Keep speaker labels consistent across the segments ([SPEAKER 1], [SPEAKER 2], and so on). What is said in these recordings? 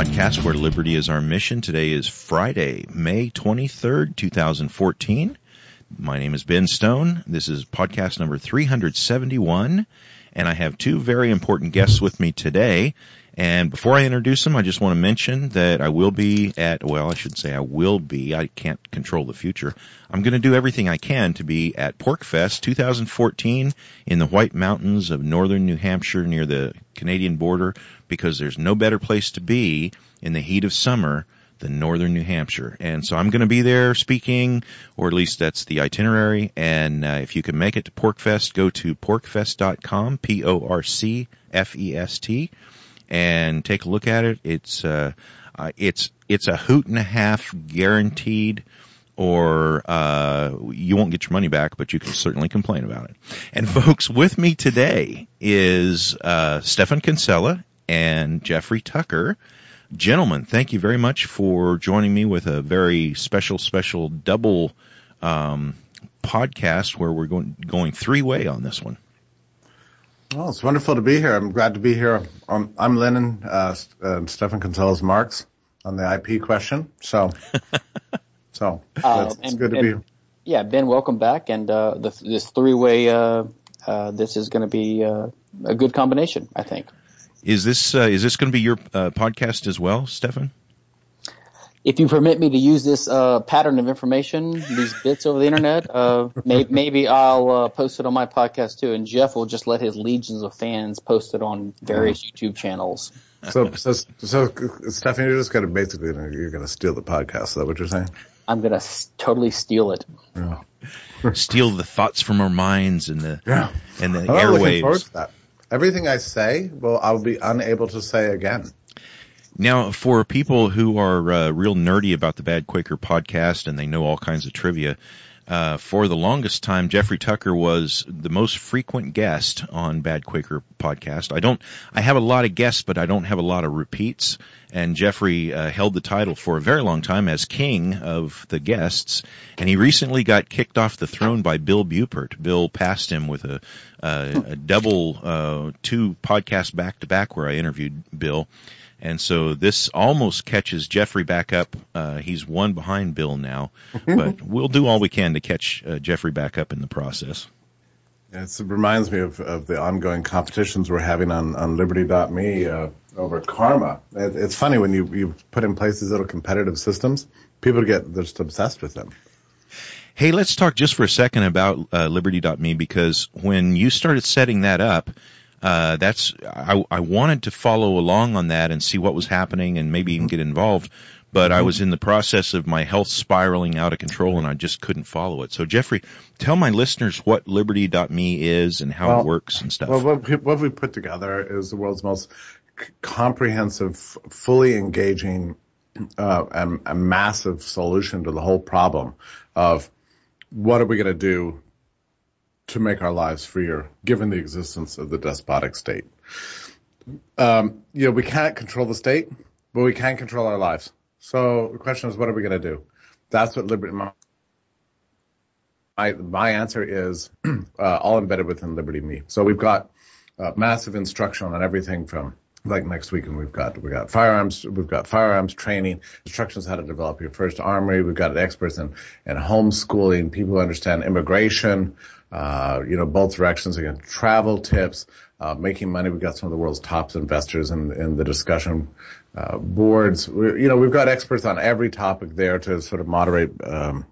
[SPEAKER 1] podcast where liberty is our mission. Today is Friday, May 23rd, 2014. My name is Ben Stone. This is podcast number 371 and I have two very important guests with me today. And before I introduce them, I just want to mention that I will be at, well, I should say I will be, I can't control the future. I'm going to do everything I can to be at PorcFest 2014 in the White Mountains of northern New Hampshire near the Canadian border because there's no better place to be in the heat of summer than northern New Hampshire. And so I'm going to be there speaking, or at least that's the itinerary. And uh, if you can make it to PorcFest, go to porcfest.com, P-O-R-C-F-E-S-T, and take a look at it. It's uh, uh, it's it's a hoot and a half guaranteed or uh, you won't get your money back, but you can certainly complain about it. And folks, with me today is uh, Stephan Kinsella and Jeffrey Tucker. Gentlemen, thank you very much for joining me with a very special, special double um, podcast where we're going going three way on this one.
[SPEAKER 2] Well, it's wonderful to be here. I'm glad to be here. I'm, I'm Lenin, uh, uh, Stephan Kinsella's Marx on the IP question. So, so uh, it's, good to and, be here.
[SPEAKER 3] Yeah, Ben, welcome back. And uh, the, this three way, uh, uh, this is going to be uh, a good combination, I think.
[SPEAKER 1] Is this uh, is this going to be your uh, podcast as well, Stephan?
[SPEAKER 3] If you permit me to use this uh, pattern of information, these bits over the internet, uh, may- maybe I'll uh, post it on my podcast too, and Jeff will just let his legions of fans post it on various YouTube channels.
[SPEAKER 2] So, so, so, Stephan, you're just going to basically you're going to steal the podcast. Is that what you're saying?
[SPEAKER 3] I'm going to s- totally steal it. Yeah.
[SPEAKER 1] steal the thoughts from our minds and the yeah. and the I'm airwaves
[SPEAKER 2] everything I say, well, I'll be unable to say again.
[SPEAKER 1] Now, for people who are uh, real nerdy about the Bad Quaker podcast and they know all kinds of trivia, uh, for the longest time, Jeffrey Tucker was the most frequent guest on Bad Quaker podcast. I don't, I have a lot of guests, but I don't have a lot of repeats. And Jeffrey uh, held the title for a very long time as king of the guests. And he recently got kicked off the throne by Bill Buppert. Bill passed him with a, a double, uh, two podcasts back to back where I interviewed Bill. And so this almost catches Jeffrey back up. Uh, he's one behind Bill now, but we'll do all we can to catch uh, Jeffrey back up in the process.
[SPEAKER 2] it reminds me of, of the ongoing competitions we're having on, on Liberty.me uh, over Karma. It, it's funny when you, you put in place these little competitive systems, people get just obsessed with them.
[SPEAKER 1] Hey, let's talk just for a second about uh, Liberty.me because when you started setting that up, uh, that's I, I wanted to follow along on that and see what was happening and maybe even get involved. But I mm-hmm. was in the process of my health spiraling out of control and I just couldn't follow it. So Jeffrey, tell my listeners what Liberty.me is and how well, it works and stuff.
[SPEAKER 2] Well, what we, what we put together is the world's most comprehensive, fully engaging, uh, and a massive solution to the whole problem of what are we going to do to make our lives freer, given the existence of the despotic state. Um, you know, we can't control the state, but we can control our lives. So the question is, what are we going to do? That's what liberty. My, my answer is uh, all embedded within Liberty Me. So we've got uh, massive instruction on everything from like next week, and we've got we got firearms, we've got firearms training, instructions how to develop your first armory. We've got experts in in homeschooling, people who understand immigration, uh, you know, both directions. Again, travel tips, uh, making money. We've got some of the world's top investors in, in the discussion uh, boards. we you know, we've got experts on every topic there to sort of moderate um,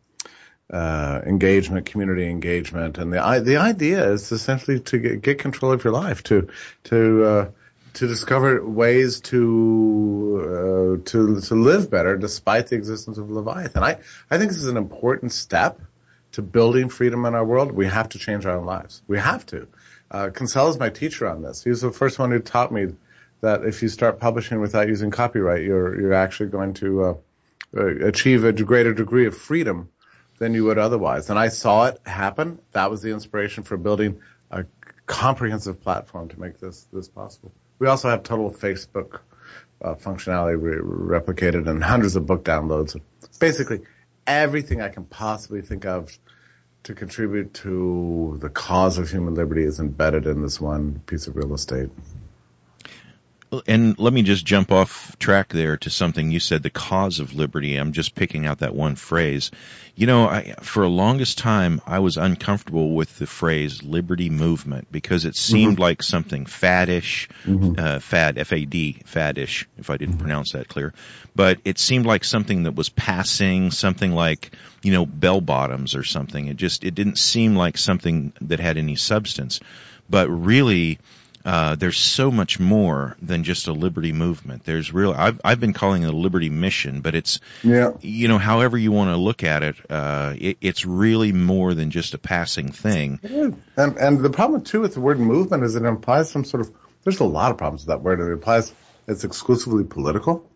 [SPEAKER 2] uh, engagement, community engagement, and the the idea is essentially to get, get control of your life, to to uh, to discover ways to uh, to to live better despite the existence of Leviathan. I I think this is an important step to building freedom in our world. We have to change our own lives. We have to. Uh, Kinsella is my teacher on this. He was the first one who taught me that if you start publishing without using copyright, you're you're actually going to uh, uh achieve a greater degree of freedom than you would otherwise. And I saw it happen. That was the inspiration for building a comprehensive platform to make this this possible. We also have total Facebook uh, functionality re- replicated and hundreds of book downloads. Basically, everything I can possibly think of to contribute to the cause of human liberty is embedded in this one piece of real estate.
[SPEAKER 1] And let me just jump off track there to something you said, the cause of liberty. I'm just picking out that one phrase. You know, I, for a longest time, I was uncomfortable with the phrase liberty movement because it seemed mm-hmm. like something faddish, mm-hmm. uh, fad, F-A-D, faddish, if I didn't mm-hmm. pronounce that clear. But it seemed like something that was passing, something like, you know, bell bottoms or something. It just, it didn't seem like something that had any substance. But really, uh, there's so much more than just a liberty movement. There's real. I've I've been calling it a liberty mission, but it's yeah. You know, however you want to look at it, uh, it, it's really more than just a passing thing.
[SPEAKER 2] And and the problem too with the word movement is it implies some sort of. There's a lot of problems with that word. It implies it's exclusively political.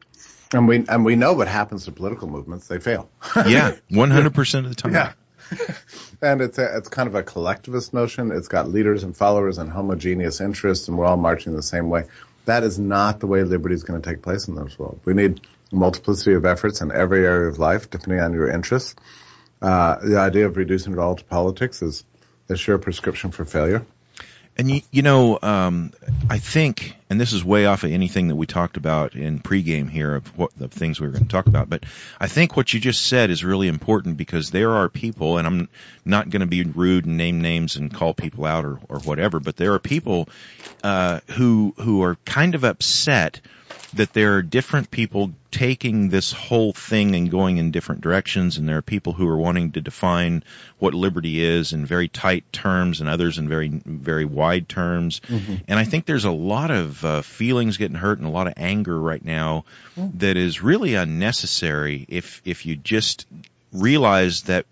[SPEAKER 2] And we and we know what happens to political movements; they fail.
[SPEAKER 1] yeah, one hundred percent of the time.
[SPEAKER 2] Yeah, and it's a, it's kind of a collectivist notion. It's got leaders and followers and homogeneous interests, and we're all marching the same way. That is not the way liberty is going to take place in this world. We need multiplicity of efforts in every area of life, depending on your interests. Uh, the idea of reducing it all to politics is a sure prescription for failure.
[SPEAKER 1] And you, you know, um, I think, and this is way off of anything that we talked about in pregame here of what the things we were going to talk about, but I think what you just said is really important because there are people, and I'm not going to be rude and name names and call people out or, or whatever, but there are people uh, who who are kind of upset that there are different people taking this whole thing and going in different directions and there are people who are wanting to define what liberty is in very tight terms and others in very very wide terms mm-hmm. and i think there's a lot of uh, feelings getting hurt and a lot of anger right now mm-hmm. that is really unnecessary if if you just realize that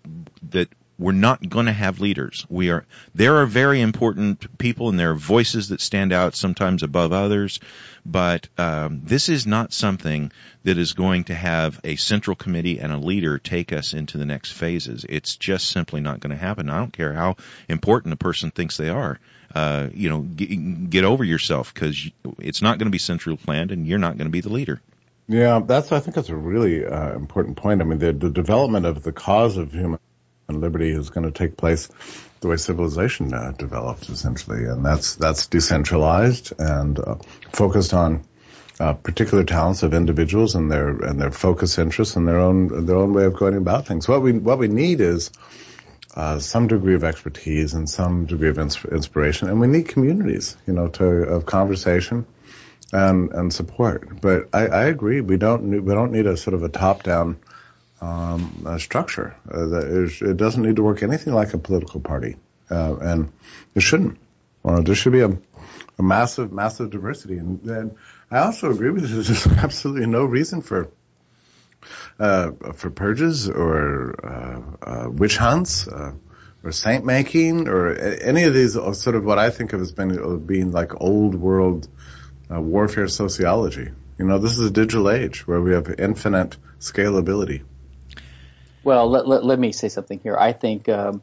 [SPEAKER 1] that we're not going to have leaders. We are, there are very important people and there are voices that stand out sometimes above others, but um, this is not something that is going to have a central committee and a leader take us into the next phases. It's just simply not going to happen. I don't care how important a person thinks they are. Uh, you know, get, get over yourself because it's not going to be centrally planned and you're not going to be the leader.
[SPEAKER 2] Yeah, that's, I think that's a really uh, important point. I mean, the, the development of the cause of human and liberty is going to take place the way civilization uh, developed, essentially, and that's that's decentralized and uh, focused on uh, particular talents of individuals and their and their focus interests and their own their own way of going about things. What we what we need is uh, some degree of expertise and some degree of ins- inspiration, and we need communities, you know, to of conversation and and support. But I, I agree, we don't need, we don't need a sort of a top down um, structure. Uh, it doesn't need to work anything like a political party, uh, and it shouldn't. There should be a, a massive, massive diversity. And, and, I also agree with you. There's absolutely no reason for uh, for purges or uh, uh, witch hunts or saint making or any of these sort of what I think of as being, being like old world warfare sociology. You know, this is a digital age where we have infinite scalability.
[SPEAKER 3] Well, let, let, let me say something here. I think, um,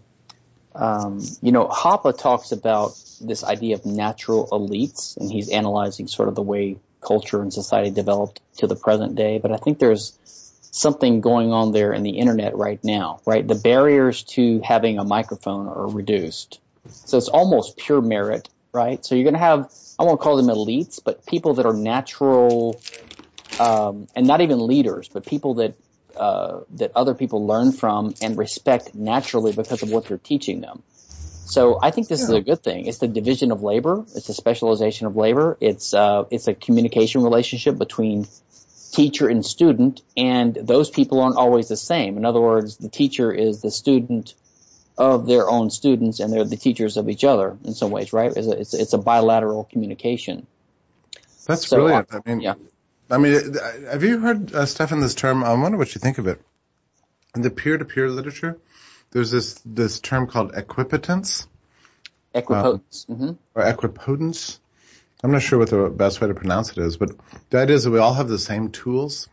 [SPEAKER 3] um, you know, Hoppe talks about this idea of natural elites, and he's analyzing sort of the way culture and society developed to the present day. But I think there's something going on there in the internet right now, right? The barriers to having a microphone are reduced. So it's almost pure merit, right? So you're going to have, I won't call them elites, but people that are natural, um, and not even leaders, but people that uh, that other people learn from and respect naturally because of what they're teaching them. So I think this yeah. is a good thing. It's the division of labor. It's a specialization of labor. It's uh, it's a communication relationship between teacher and student, and those people aren't always the same. In other words, the teacher is the student of their own students, and they're the teachers of each other in some ways, right? It's a, it's, it's a bilateral communication.
[SPEAKER 2] That's
[SPEAKER 3] So,
[SPEAKER 2] brilliant.
[SPEAKER 3] uh,
[SPEAKER 2] I mean,
[SPEAKER 3] yeah.
[SPEAKER 2] I mean, have you heard, uh, Stephan, this term? I wonder what you think of it. In the peer-to-peer literature, there's this this term called equipotence
[SPEAKER 3] Equipotence. hmm
[SPEAKER 2] or equipotence. I'm not sure what the best way to pronounce it is, but the idea is that we all have the same tools,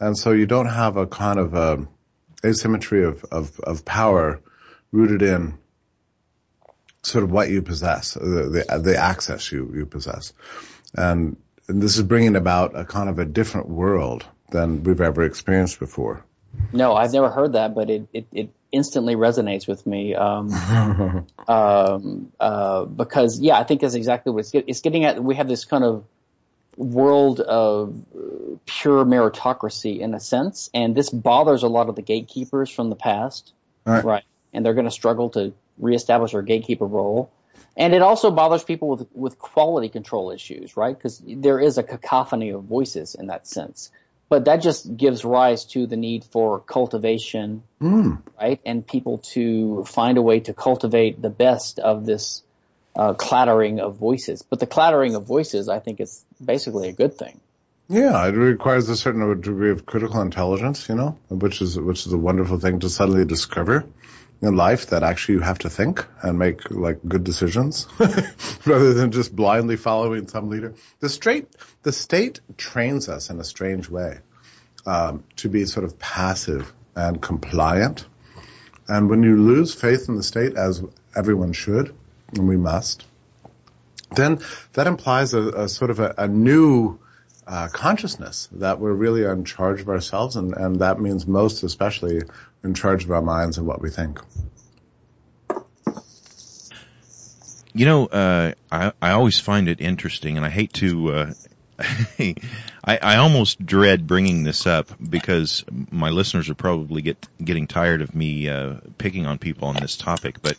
[SPEAKER 2] and so you don't have a kind of um asymmetry of, of, of power rooted in sort of what you possess, the, the, the access you, you possess. And, and this is bringing about a kind of a different world than we've ever experienced before.
[SPEAKER 3] No, I've never heard that, but it, it, it instantly resonates with me. Um, um, uh, because yeah, I think that's exactly what it's, get, it's getting at. We have this kind of world of pure meritocracy in a sense, and this bothers a lot of the gatekeepers from the past,
[SPEAKER 2] Right.
[SPEAKER 3] And they're going to struggle to reestablish their gatekeeper role. And it also bothers people with with quality control issues, right? Because there is a cacophony of voices in that sense. But that just gives rise to the need for cultivation,
[SPEAKER 2] Mm.
[SPEAKER 3] right? And people to find a way to cultivate the best of this uh, clattering of voices. But the clattering of voices, I think, is basically a good thing.
[SPEAKER 2] Yeah, it requires a certain degree of critical intelligence, you know, which is which is a wonderful thing to suddenly discover in life that actually you have to think and make like good decisions rather than just blindly following some leader. The state the state trains us in a strange way um, to be sort of passive and compliant. And when you lose faith in the state, as everyone should, and we must, then that implies a, a sort of a, a new uh, consciousness that we're really in charge of ourselves, and, and that means most especially in charge of our minds and what we think.
[SPEAKER 1] You know, uh, I, I always find it interesting, and I hate to. Uh, I, I almost dread bringing this up because my listeners are probably get getting tired of me uh, picking on people on this topic. But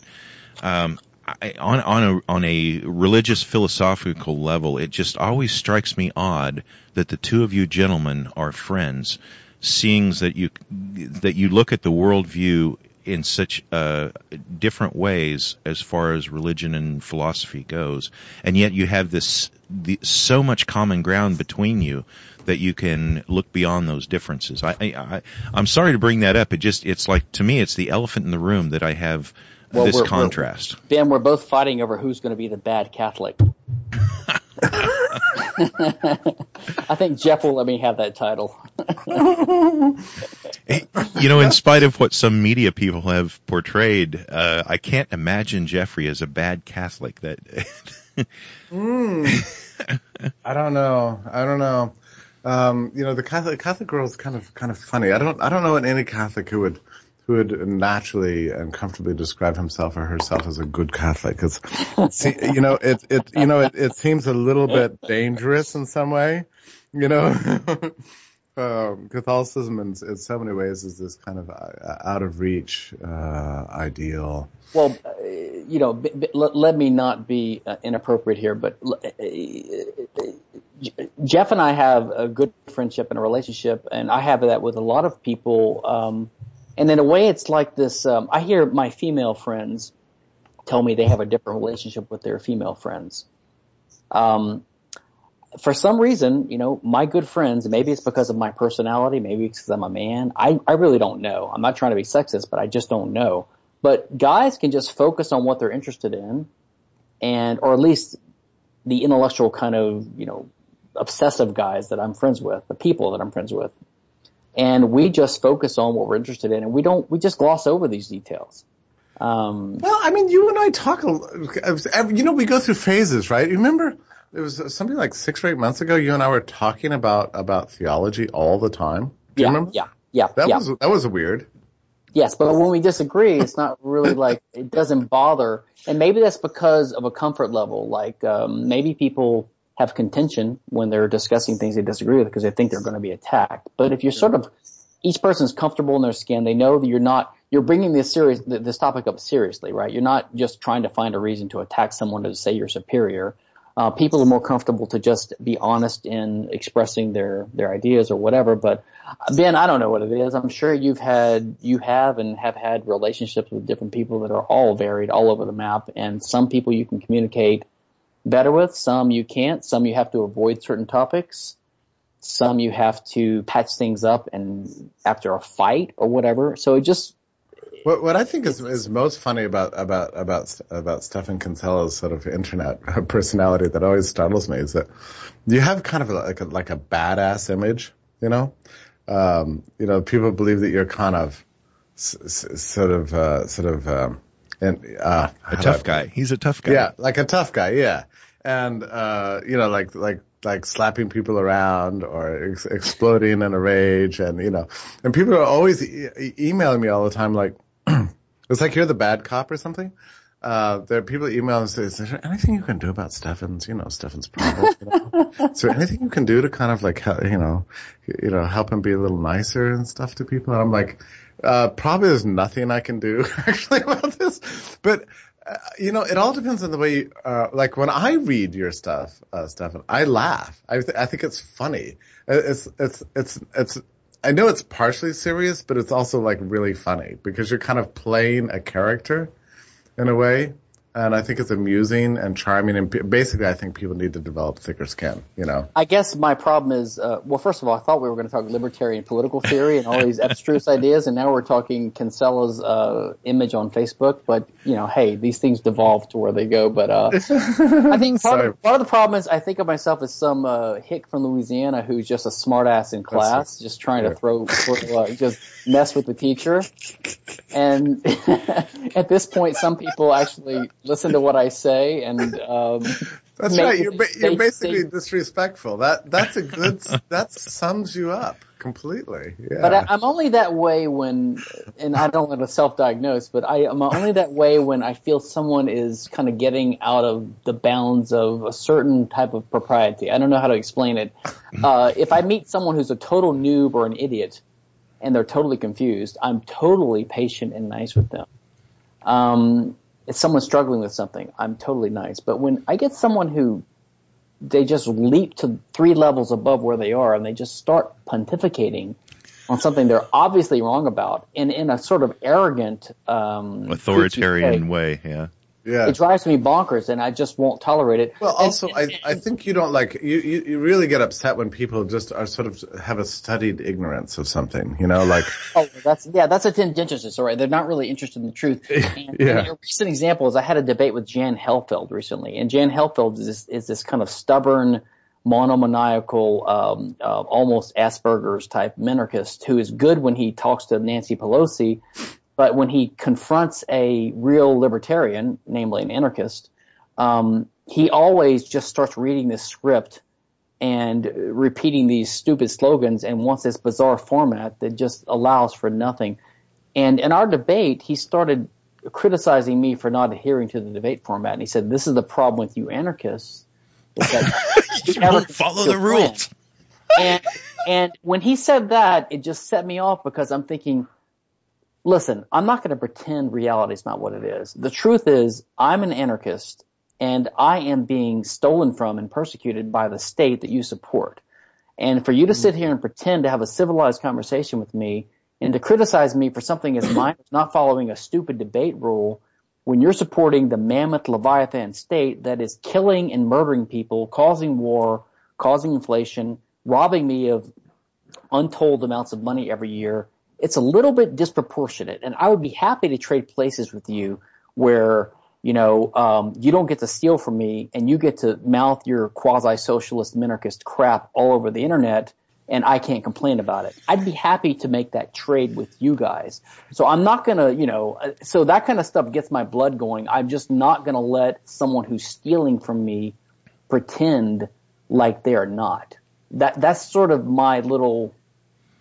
[SPEAKER 1] um, I, on on a on a religious philosophical level, it just always strikes me odd that the two of you gentlemen are friends, seeing that you that you look at the worldview in such uh, different ways as far as religion and philosophy goes, and yet you have this the, so much common ground between you that you can look beyond those differences. I, I, I I'm sorry to bring that up. It just it's like to me it's the elephant in the room that I have
[SPEAKER 3] Well,
[SPEAKER 1] this
[SPEAKER 3] we're- we're-
[SPEAKER 1] contrast.
[SPEAKER 3] Ben, we're both fighting over who's going to be the bad Catholic. I think Jeff will let me have that title.
[SPEAKER 1] you know, in spite of what some media people have portrayed, uh, I can't imagine Jeffrey as a bad Catholic. That
[SPEAKER 2] I don't know. I don't know. Um, you know, the Catholic Catholic girl is kind of kind of funny. I don't I don't know any Catholic who would who would naturally and comfortably describe himself or herself as a good Catholic. It's, you know, it it you know it, it seems a little bit dangerous in some way. You know, um, Catholicism in, in so many ways is this kind of uh, out of reach uh, ideal.
[SPEAKER 3] Well, uh, you know, b- b- let, me not be uh, inappropriate here, but Jeff and I have a good friendship and a relationship, and I have that with a lot of people. Um, and in a way, it's like this. Um, I hear my female friends tell me they have a different relationship with their female friends. Um, for some reason, you know, my good friends, maybe it's because of my personality, maybe it's because I'm a man. I, I really don't know. I'm not trying to be sexist, but I just don't know. But guys can just focus on what they're interested in and, or at least the intellectual kind of, you know, obsessive guys that I'm friends with, the people that I'm friends with. And we just focus on what we're interested in and we don't, we just gloss over these details. Um,
[SPEAKER 2] Well, I mean, you and I talk. A, you know, we go through phases, right? You remember it was something like six or eight months ago. You and I were talking about about theology all the time. Do you
[SPEAKER 3] yeah,
[SPEAKER 2] remember?
[SPEAKER 3] yeah, yeah,
[SPEAKER 2] That
[SPEAKER 3] yeah.
[SPEAKER 2] was that was weird.
[SPEAKER 3] Yes, but when we disagree, it's not really like it doesn't bother, and maybe that's because of a comfort level. Like um, maybe people have contention when they're discussing things they disagree with because they think they're going to be attacked. But if you're sort of each person's comfortable in their skin, they know that you're not you're bringing this serious this topic up seriously, right? You're not just trying to find a reason to attack someone to say you're superior. Uh, people are more comfortable to just be honest in expressing their their ideas or whatever. But Ben, I don't know what it is. I'm sure you've had you have and have had relationships with different people that are all varied all over the map, and some people you can communicate better with, some you can't, some you have to avoid certain topics, some you have to patch things up and after a fight or whatever. So it just
[SPEAKER 2] what, what I think is, is most funny about about about about Stephan Kinsella's sort of internet personality that always startles me is that you have kind of like a, like a badass image, you know. Um, you know, people believe that you're kind of s- s- sort of uh, sort of um, and uh,
[SPEAKER 1] a tough guy. He's a tough guy.
[SPEAKER 2] Yeah, like a tough guy. Yeah, and uh, you know, like like like slapping people around or ex- exploding in a rage, and you know, and people are always e- emailing me all the time, like it's like you're the bad cop or something. Uh, there are people email and say, is there anything you can do about Stephan's, you know, Stephan's problem? You know? is there anything you can do to kind of like, you know, you know, help him be a little nicer and stuff to people? And I'm like, uh, probably there's nothing I can do actually about this, but, uh, you know, it all depends on the way, you, uh, like when I read your stuff, uh, Stephan, I laugh. I, th- I think it's funny. It's, it's, it's, it's, I know it's partially serious, but it's also like really funny because you're kind of playing a character in a way. And I think it's amusing and charming. And basically, I think people need to develop thicker skin, you know?
[SPEAKER 3] I guess my problem is, uh, well, first of all, I thought we were going to talk libertarian political theory and all these abstruse ideas. And now we're talking Kinsella's, uh, image on Facebook. But, you know, hey, these things devolve to where they go. But, uh, I think part of, part of, the problem is I think of myself as some, uh, hick from Louisiana who's just a smartass in class, just trying to throw, throw uh, just mess with the teacher. And at this point, some people actually listen to what I say and um,
[SPEAKER 2] That's right. You're, ba- you're basically disrespectful. That that's a good that sums you up completely. Yeah.
[SPEAKER 3] But I, am only that way when, and I don't want to self-diagnose, but I am only that way when I feel someone is kind of getting out of the bounds of a certain type of propriety. I don't know how to explain it. Uh, if I meet someone who's a total noob or an idiot, and they're totally confused, I'm totally patient and nice with them. Um, if someone's struggling with something, I'm totally nice. But when I get someone who they just leap to three levels above where they are and they just start pontificating on something they're obviously wrong about in, in a sort of arrogant, um,
[SPEAKER 1] authoritarian way, yeah.
[SPEAKER 2] Yeah.
[SPEAKER 3] It drives me bonkers and I just won't tolerate it.
[SPEAKER 2] Well, also, and, and, I, I think you don't like, you, you, you really get upset when people just are sort of have a studied ignorance of something, you know, like.
[SPEAKER 3] oh, that's, yeah, that's a tendentiousness, alright. They're not really interested in the truth. And, yeah. A recent example is I had a debate with Jan Helfeld recently and Jan Helfeld is this, is this kind of stubborn, monomaniacal, um, uh, almost Asperger's type minarchist who is good when he talks to Nancy Pelosi but when he confronts a real libertarian, namely an anarchist, um, he always just starts reading this script and repeating these stupid slogans and wants this bizarre format that just allows for nothing. And in our debate, he started criticizing me for not adhering to the debate format. And he said, "This is the problem with you anarchists." Is
[SPEAKER 1] that you never follow the rules.
[SPEAKER 3] and and when he said that, it just set me off because I'm thinking, listen, I'm not going to pretend reality is not what it is. The truth is, I'm an anarchist and I am being stolen from and persecuted by the state that you support. And for you to sit here and pretend to have a civilized conversation with me and to criticize me for something as mine as not following a stupid debate rule when you're supporting the mammoth Leviathan state that is killing and murdering people, causing war, causing inflation, robbing me of untold amounts of money every year, it's a little bit disproportionate. And I would be happy to trade places with you where, you know, um, you don't get to steal from me and you get to mouth your quasi-socialist minarchist crap all over the internet and I can't complain about it. I'd be happy to make that trade with you guys. So I'm not gonna, you know, so that kind of stuff gets my blood going. I'm just not gonna let someone who's stealing from me pretend like they are not. That, that's sort of my little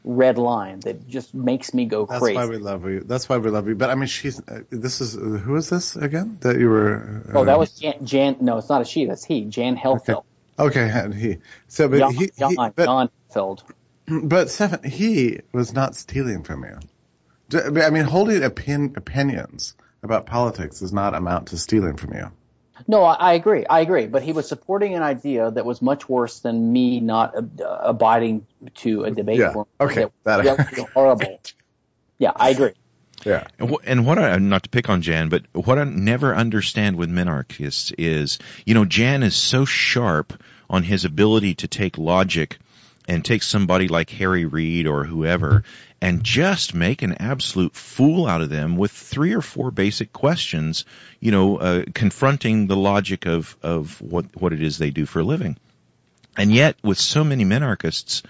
[SPEAKER 3] red line that just makes me go
[SPEAKER 2] That's
[SPEAKER 3] crazy.
[SPEAKER 2] That's why we love you. That's why we love you. But I mean, she's. Uh, this is uh, who is this again? That you were.
[SPEAKER 3] Uh, oh, that was Jan, Jan. No, it's not a she. That's he. Jan Helfeld.
[SPEAKER 2] Okay, okay he. So, but
[SPEAKER 3] John,
[SPEAKER 2] he,
[SPEAKER 3] John,
[SPEAKER 2] he
[SPEAKER 3] but, John Helfeld.
[SPEAKER 2] But Stephan, he was not stealing from you. I mean, holding opin, opinions about politics does not amount to stealing from you.
[SPEAKER 3] No, I, I, agree. I agree. But he was supporting an idea that was much worse than me not uh, abiding to a debate
[SPEAKER 2] yeah. Okay.
[SPEAKER 3] That, that horrible. Yeah, I agree.
[SPEAKER 2] Yeah.
[SPEAKER 1] And, wh- and what I, not to pick on Jan, but what I never understand with minarchists is, you know, Jan is so sharp on his ability to take logic and take somebody like Harry Reid or whoever and just make an absolute fool out of them with three or four basic questions, you know, uh, confronting the logic of, of what, what it is they do for a living. And yet, with so many minarchists,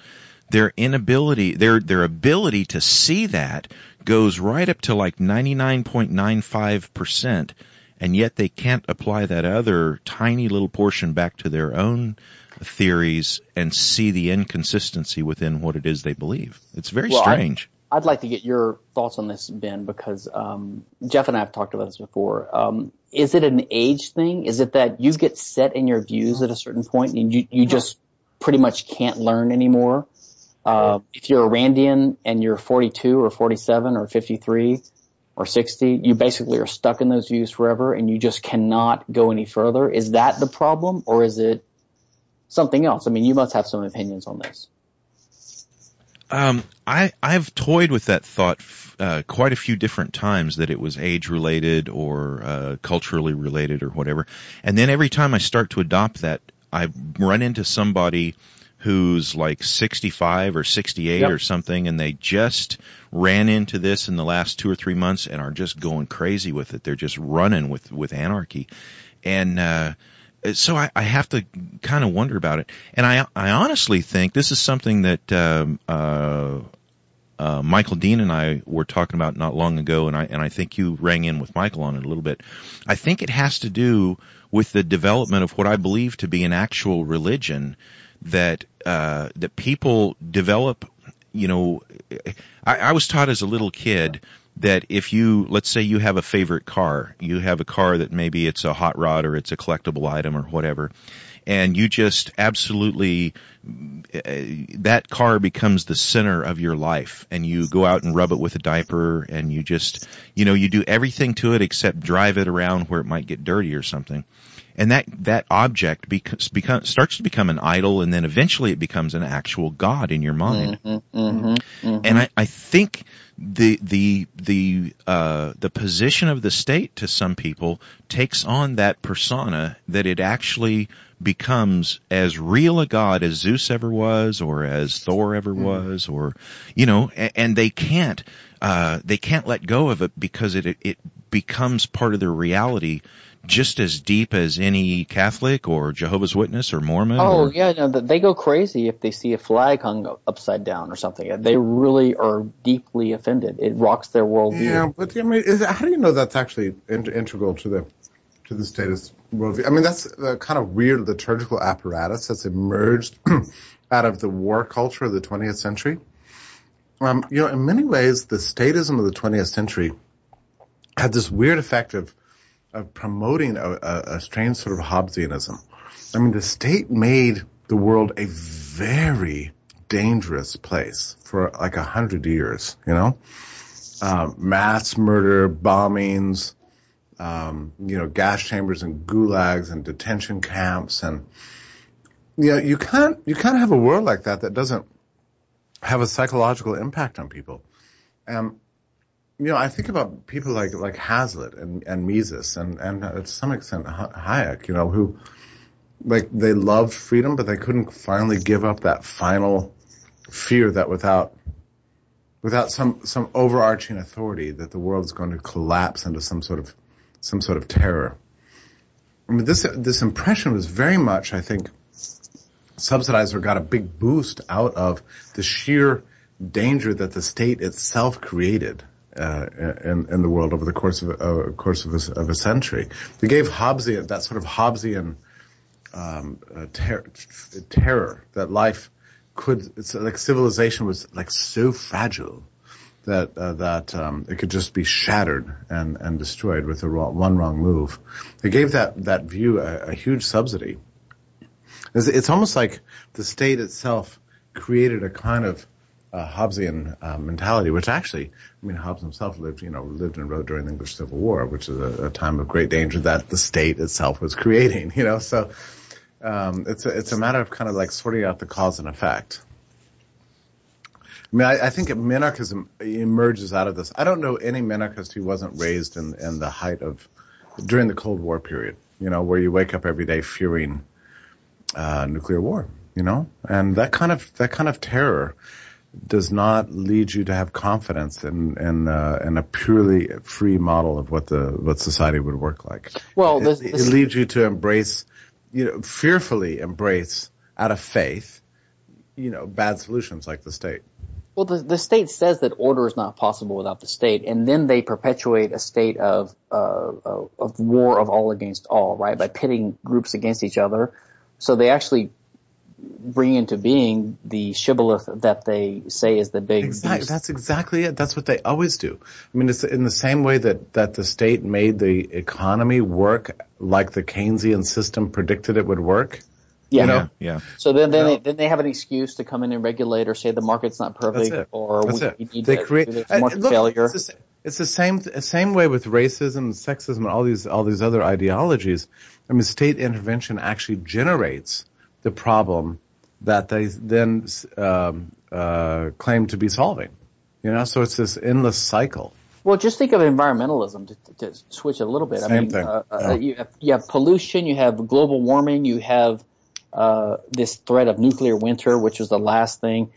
[SPEAKER 1] their inability, their, their ability to see that goes right up to like 99.95%, and yet they can't apply that other tiny little portion back to their own theories and see the inconsistency within what it is they believe. It's very
[SPEAKER 3] Well, I-
[SPEAKER 1] strange.
[SPEAKER 3] I'd like to get your thoughts on this, Ben, because um, Jeff and I have talked about this before. Um, is it an age thing? Is it that you get set in your views at a certain point and you, you just pretty much can't learn anymore? Uh, if you're a Randian and you're 42 or 47 or 53 or 60, you basically are stuck in those views forever and you just cannot go any further. Is that the problem or is it something else? I mean, you must have some opinions on this.
[SPEAKER 1] Um, I I've toyed with that thought uh, quite a few different times that it was age related or uh, culturally related or whatever, and then every time I start to adopt that, I run into somebody who's like 65 or 68
[SPEAKER 3] Yep.
[SPEAKER 1] or something, and they just ran into this in the last two or three months and are just going crazy with it. They're just running with with anarchy, and. uh so I, I have to kind of wonder about it, and I I honestly think this is something that um, uh, uh, Michael Dean and I were talking about not long ago, and I and I think you rang in with Michael on it a little bit. I think it has to do with the development of what I believe to be an actual religion that uh, that people develop. You know, I, I was taught as a little kid that if you, let's say you have a favorite car, you have a car that maybe it's a hot rod or it's a collectible item or whatever, and you just absolutely, uh, that car becomes the center of your life and you go out and rub it with a diaper and you just, you know, you do everything to it except drive it around where it might get dirty or something. And that, that object becomes, become, starts to become an idol and then eventually it becomes an actual god in your mind
[SPEAKER 3] Mm-hmm, mm-hmm,
[SPEAKER 1] and I, I think the the the uh, the position of the state to some people takes on that persona that it actually becomes as real a god as Zeus ever was, or as Thor ever was, or you know, and, and they can't uh, they can't let go of it because it it becomes part of their reality. Just as deep as any Catholic or Jehovah's Witness or Mormon.
[SPEAKER 3] Oh
[SPEAKER 1] or,
[SPEAKER 3] yeah, no, they go crazy if they see a flag hung upside down or something. They really are deeply offended. It rocks their worldview.
[SPEAKER 2] Yeah, but I mean, is, how do you know that's actually in, integral to the to the status worldview? I mean, that's the kind of weird liturgical apparatus that's emerged out of the war culture of the 20th century. Um, you know, in many ways, the statism of the 20th century had this weird effect of of promoting a, a, a strange sort of Hobbesianism. I mean, the state made the world a very dangerous place for like a hundred years, you know? Um, mass murder, bombings, um, you know, gas chambers and gulags and detention camps and, you know, you can't, you can't have a world like that that doesn't have a psychological impact on people. Um, you know, I think about people like like Hazlitt and and Mises and and to some extent Hayek, you know, who like they loved freedom, but they couldn't finally give up that final fear that without without some some overarching authority that the world is going to collapse into some sort of some sort of terror. I mean, this this impression was very much, I think, subsidized or got a big boost out of the sheer danger that the state itself created uh, in, in the world over the course of uh, course of a, of a century. They gave Hobbesian that sort of Hobbesian um, uh, ter- terror that life could. It's like civilization was like so fragile that uh, that um, it could just be shattered and and destroyed with a wrong, one wrong move. They gave that that view a, a huge subsidy. It's, it's almost like the state itself created a kind of uh, Hobbesian uh, mentality, which actually, I mean, Hobbes himself lived, you know, lived and wrote during the English Civil War, which is a, a time of great danger that the state itself was creating, you know. So um, it's a, it's a matter of kind of like sorting out the cause and effect. I mean, I, I think minarchism emerges out of this. I don't know any minarchist who wasn't raised in, in the height of during the Cold War period. You know, where you wake up every day fearing uh, nuclear war. You know, and that kind of that kind of terror does not lead you to have confidence in in, uh, in a purely free model of what the what society would work like.
[SPEAKER 3] Well,
[SPEAKER 2] it,
[SPEAKER 3] this,
[SPEAKER 2] it leads you to embrace, you know, fearfully embrace out of faith, you know, bad solutions like the state.
[SPEAKER 3] well, the, the state says that order is not possible without the state, and then they perpetuate a state of uh, of of war of all against all, right? By pitting groups against each other. So they actually bring into being the shibboleth that they say is the big
[SPEAKER 2] Exactly. That's exactly it. That's what they always do. I mean, it's in the same way that, that the state made the economy work like the Keynesian system predicted it would work.
[SPEAKER 3] yeah.
[SPEAKER 2] you know,
[SPEAKER 1] Yeah, yeah.
[SPEAKER 3] So then, then,
[SPEAKER 2] No.
[SPEAKER 3] they, then they have an excuse to come in and regulate or say the market's not perfect
[SPEAKER 2] That's it.
[SPEAKER 3] or
[SPEAKER 2] That's
[SPEAKER 3] we,
[SPEAKER 2] it.
[SPEAKER 3] we need
[SPEAKER 2] They
[SPEAKER 3] to
[SPEAKER 2] create
[SPEAKER 3] there's market
[SPEAKER 2] look,
[SPEAKER 3] failure.
[SPEAKER 2] It's the, it's the same same way with racism, sexism, and all these all these other ideologies. I mean, state intervention actually generates the problem that they then um, uh, claim to be solving. You know, so it's this endless cycle.
[SPEAKER 3] Well, just think of environmentalism to, to switch a little bit. I mean,
[SPEAKER 2] thing.
[SPEAKER 3] Uh, uh, you, have, you have pollution, you have global warming, you have uh, this threat of nuclear winter, which was the last thing.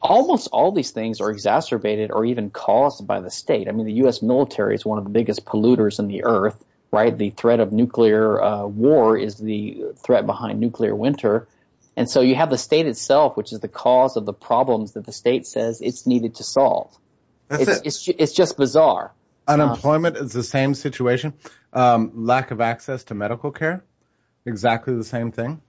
[SPEAKER 3] Almost all these things are exacerbated or even caused by the state. I mean, the U.S. military is one of the biggest polluters in the earth, right? The threat of nuclear uh, war is the threat behind nuclear winter. And so you have the state itself, which is the cause of the problems that the state says it's needed to solve.
[SPEAKER 2] That's
[SPEAKER 3] It's,
[SPEAKER 2] it.
[SPEAKER 3] it's, it's just bizarre.
[SPEAKER 2] Unemployment is the same situation. Um, lack of access to medical care, exactly the same thing.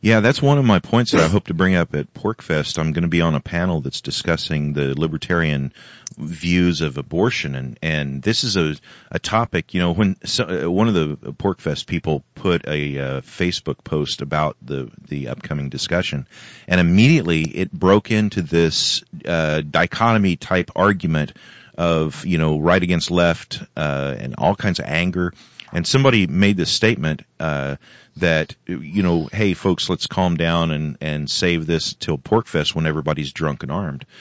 [SPEAKER 1] Yeah, that's one of my points that I hope to bring up at PorcFest. I'm going to be on a panel that's discussing the libertarian views of abortion, and and this is a a topic. You know, when so, uh, one of the PorcFest people put a uh, Facebook post about the the upcoming discussion, and immediately it broke into this uh, dichotomy type argument of you know right against left uh, and all kinds of anger. And somebody made this statement uh, that you know, hey folks, let's calm down and and save this till PorcFest when everybody's drunk and armed.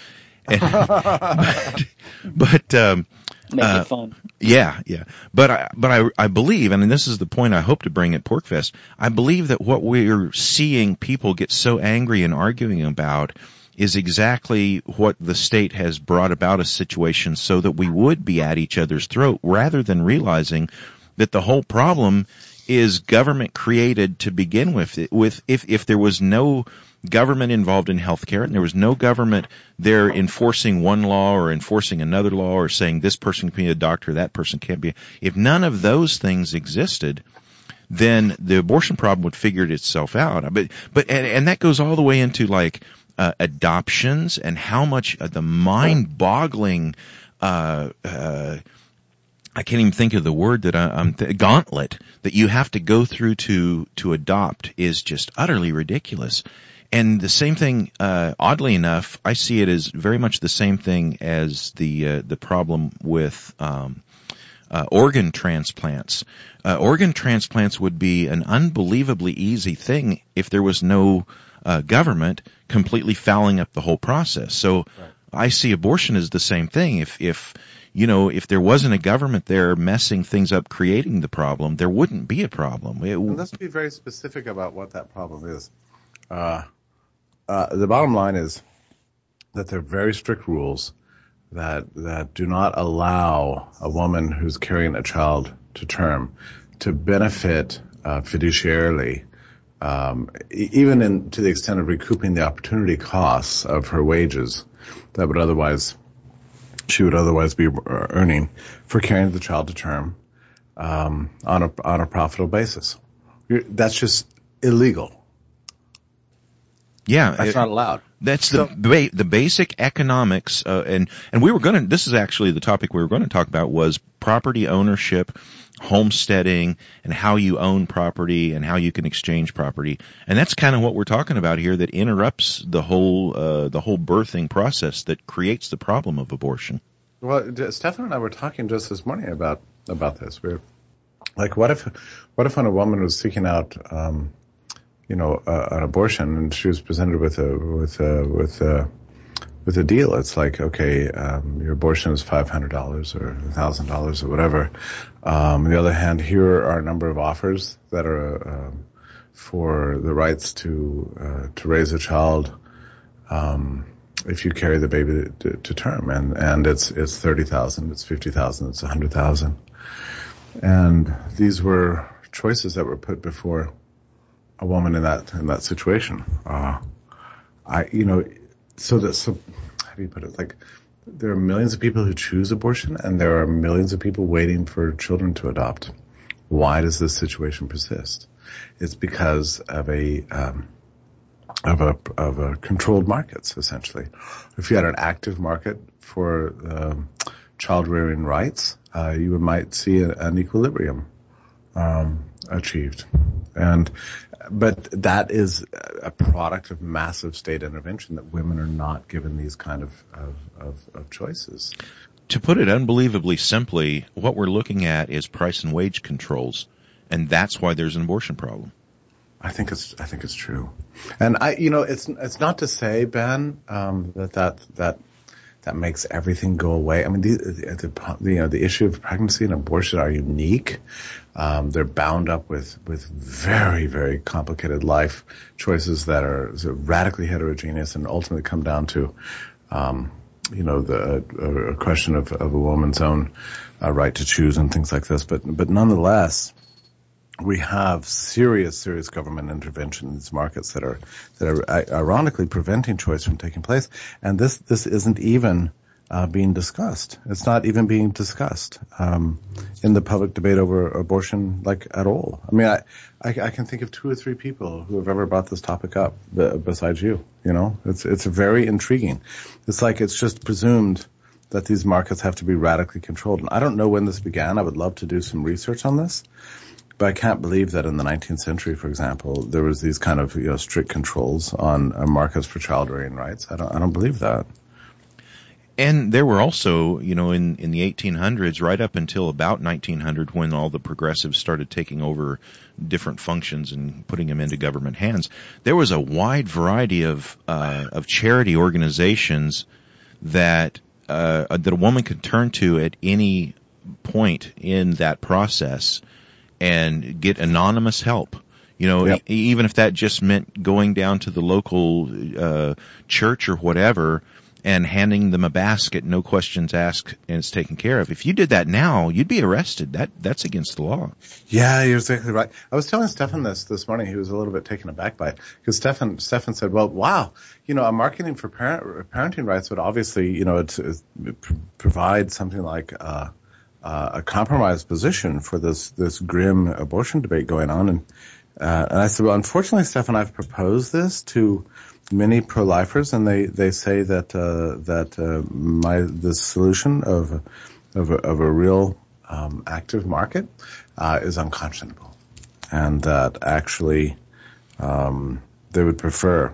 [SPEAKER 1] And, but but um,
[SPEAKER 3] Make
[SPEAKER 1] Uh,
[SPEAKER 3] it fun.
[SPEAKER 1] yeah, yeah. But I, but I, I believe, and this is the point I hope to bring at PorcFest. I believe that what we're seeing people get so angry and arguing about is exactly what the state has brought about a situation so that we would be at each other's throat rather than realizing that the whole problem is government created to begin with. With if if there was no government involved in healthcare and there was no government there enforcing one law or enforcing another law or saying this person can be a doctor, that person can't be. If none of those things existed, then the abortion problem would figure itself out. But but and, and that goes all the way into like uh, adoptions and how much uh, the mind-boggling. Uh, uh, I can't even think of the word that I, I'm th- gauntlet that you have to go through to to adopt is just utterly ridiculous. And the same thing, uh, oddly enough, I see it as very much the same thing as the uh, the problem with um, uh, organ transplants. Uh, organ transplants would be an unbelievably easy thing if there was no uh, government completely fouling up the whole process. So I see abortion as the same thing. If if you know if there wasn't a government there messing things up, creating the problem, there wouldn't be a problem. It,
[SPEAKER 2] And let's be very specific about what that problem is. Uh, uh, the bottom line is that there are very strict rules that that do not allow a woman who's carrying a child to term to benefit uh, fiduciarily, um, even in, to the extent of recouping the opportunity costs of her wages that would otherwise she would otherwise be uh, earning for carrying the child to term um, on a on a profitable basis. That's just illegal.
[SPEAKER 1] yeah,
[SPEAKER 2] That's
[SPEAKER 1] it-
[SPEAKER 2] not allowed.
[SPEAKER 1] That's the the basic economics, uh, and and we were going to. This is actually the topic we were going to talk about was property ownership, homesteading, and how you own property and how you can exchange property. And that's kind of what we're talking about here. That interrupts the whole uh, the whole birthing process that creates the problem of abortion.
[SPEAKER 2] Well, Stephan and I were talking just this morning about about this. We're like, what if what if when a woman was seeking out, um, you know, uh, an abortion and she was presented with a with a with a, with a deal. It's like, okay, um, your abortion is five hundred dollars or thousand dollars or whatever. Um, on the other hand, here are a number of offers that are um, for the rights to uh, to raise a child um, if you carry the baby to, to term, and and it's it's thirty thousand, it's fifty thousand, it's a hundred thousand, and these were choices that were put before a woman in that in that situation. Uh, I you know so that so how do you put it like there are millions of people who choose abortion and there are millions of people waiting for children to adopt. Why does this situation persist? It's because of a um, of a of a controlled markets essentially. If you had an active market for um, child rearing rights, uh, you might see a, an equilibrium um, achieved, and but that is a product of massive state intervention that women are not given these kind of, of, of, of choices.
[SPEAKER 1] To put it unbelievably simply, what we're looking at is price and wage controls, and that's why there's an abortion problem.
[SPEAKER 2] I think it's I think it's true, and I you know it's it's not to say Ben um, that that that that makes everything go away. I mean the, the, the you know the issue of pregnancy and abortion are unique. Um, they're bound up with with very very complicated life choices that are radically heterogeneous and ultimately come down to um, you know the a, a question of, of a woman's own uh, right to choose and things like this. But but nonetheless we have serious, serious government intervention in these markets that are that are ironically preventing choice from taking place. And this this isn't even uh, being discussed. It's not even being discussed um, in the public debate over abortion, like at all. I mean, I, I, I can think of two or three people who have ever brought this topic up besides you. You know, it's it's very intriguing. It's like it's just presumed that these markets have to be radically controlled. And I don't know when this began. I would love to do some research on this. But I can't believe that in the 19th century, for example, there was these kind of you know, strict controls on uh, markets for child rearing rights. I don't, I don't believe that.
[SPEAKER 1] And there were also, you know, in, in the 1800s, right up until about 1900, when all the progressives started taking over different functions and putting them into government hands, there was a wide variety of uh, of charity organizations that uh, that a woman could turn to at any point in that process and get anonymous help. You know, yep. e- even if that just meant going down to the local uh, church or whatever and handing them a basket, no questions asked, and it's taken care of. If you did that now, you'd be arrested. That that's against the law.
[SPEAKER 2] Yeah, you're exactly right. I was telling Stephan this this morning. He was a little bit taken aback by it because Stephan Stephan said, "Well, wow, you know, a marketing for parent, parenting rights would obviously, you know, it, it provide something like." Uh, uh, a compromised position for this this grim abortion debate going on. And uh, and I said, well, unfortunately, Stephan, I've proposed this to many pro-lifers, and they they say that uh, that uh, my the solution of of a, of a real um, active market uh, is unconscionable, and that actually um, they would prefer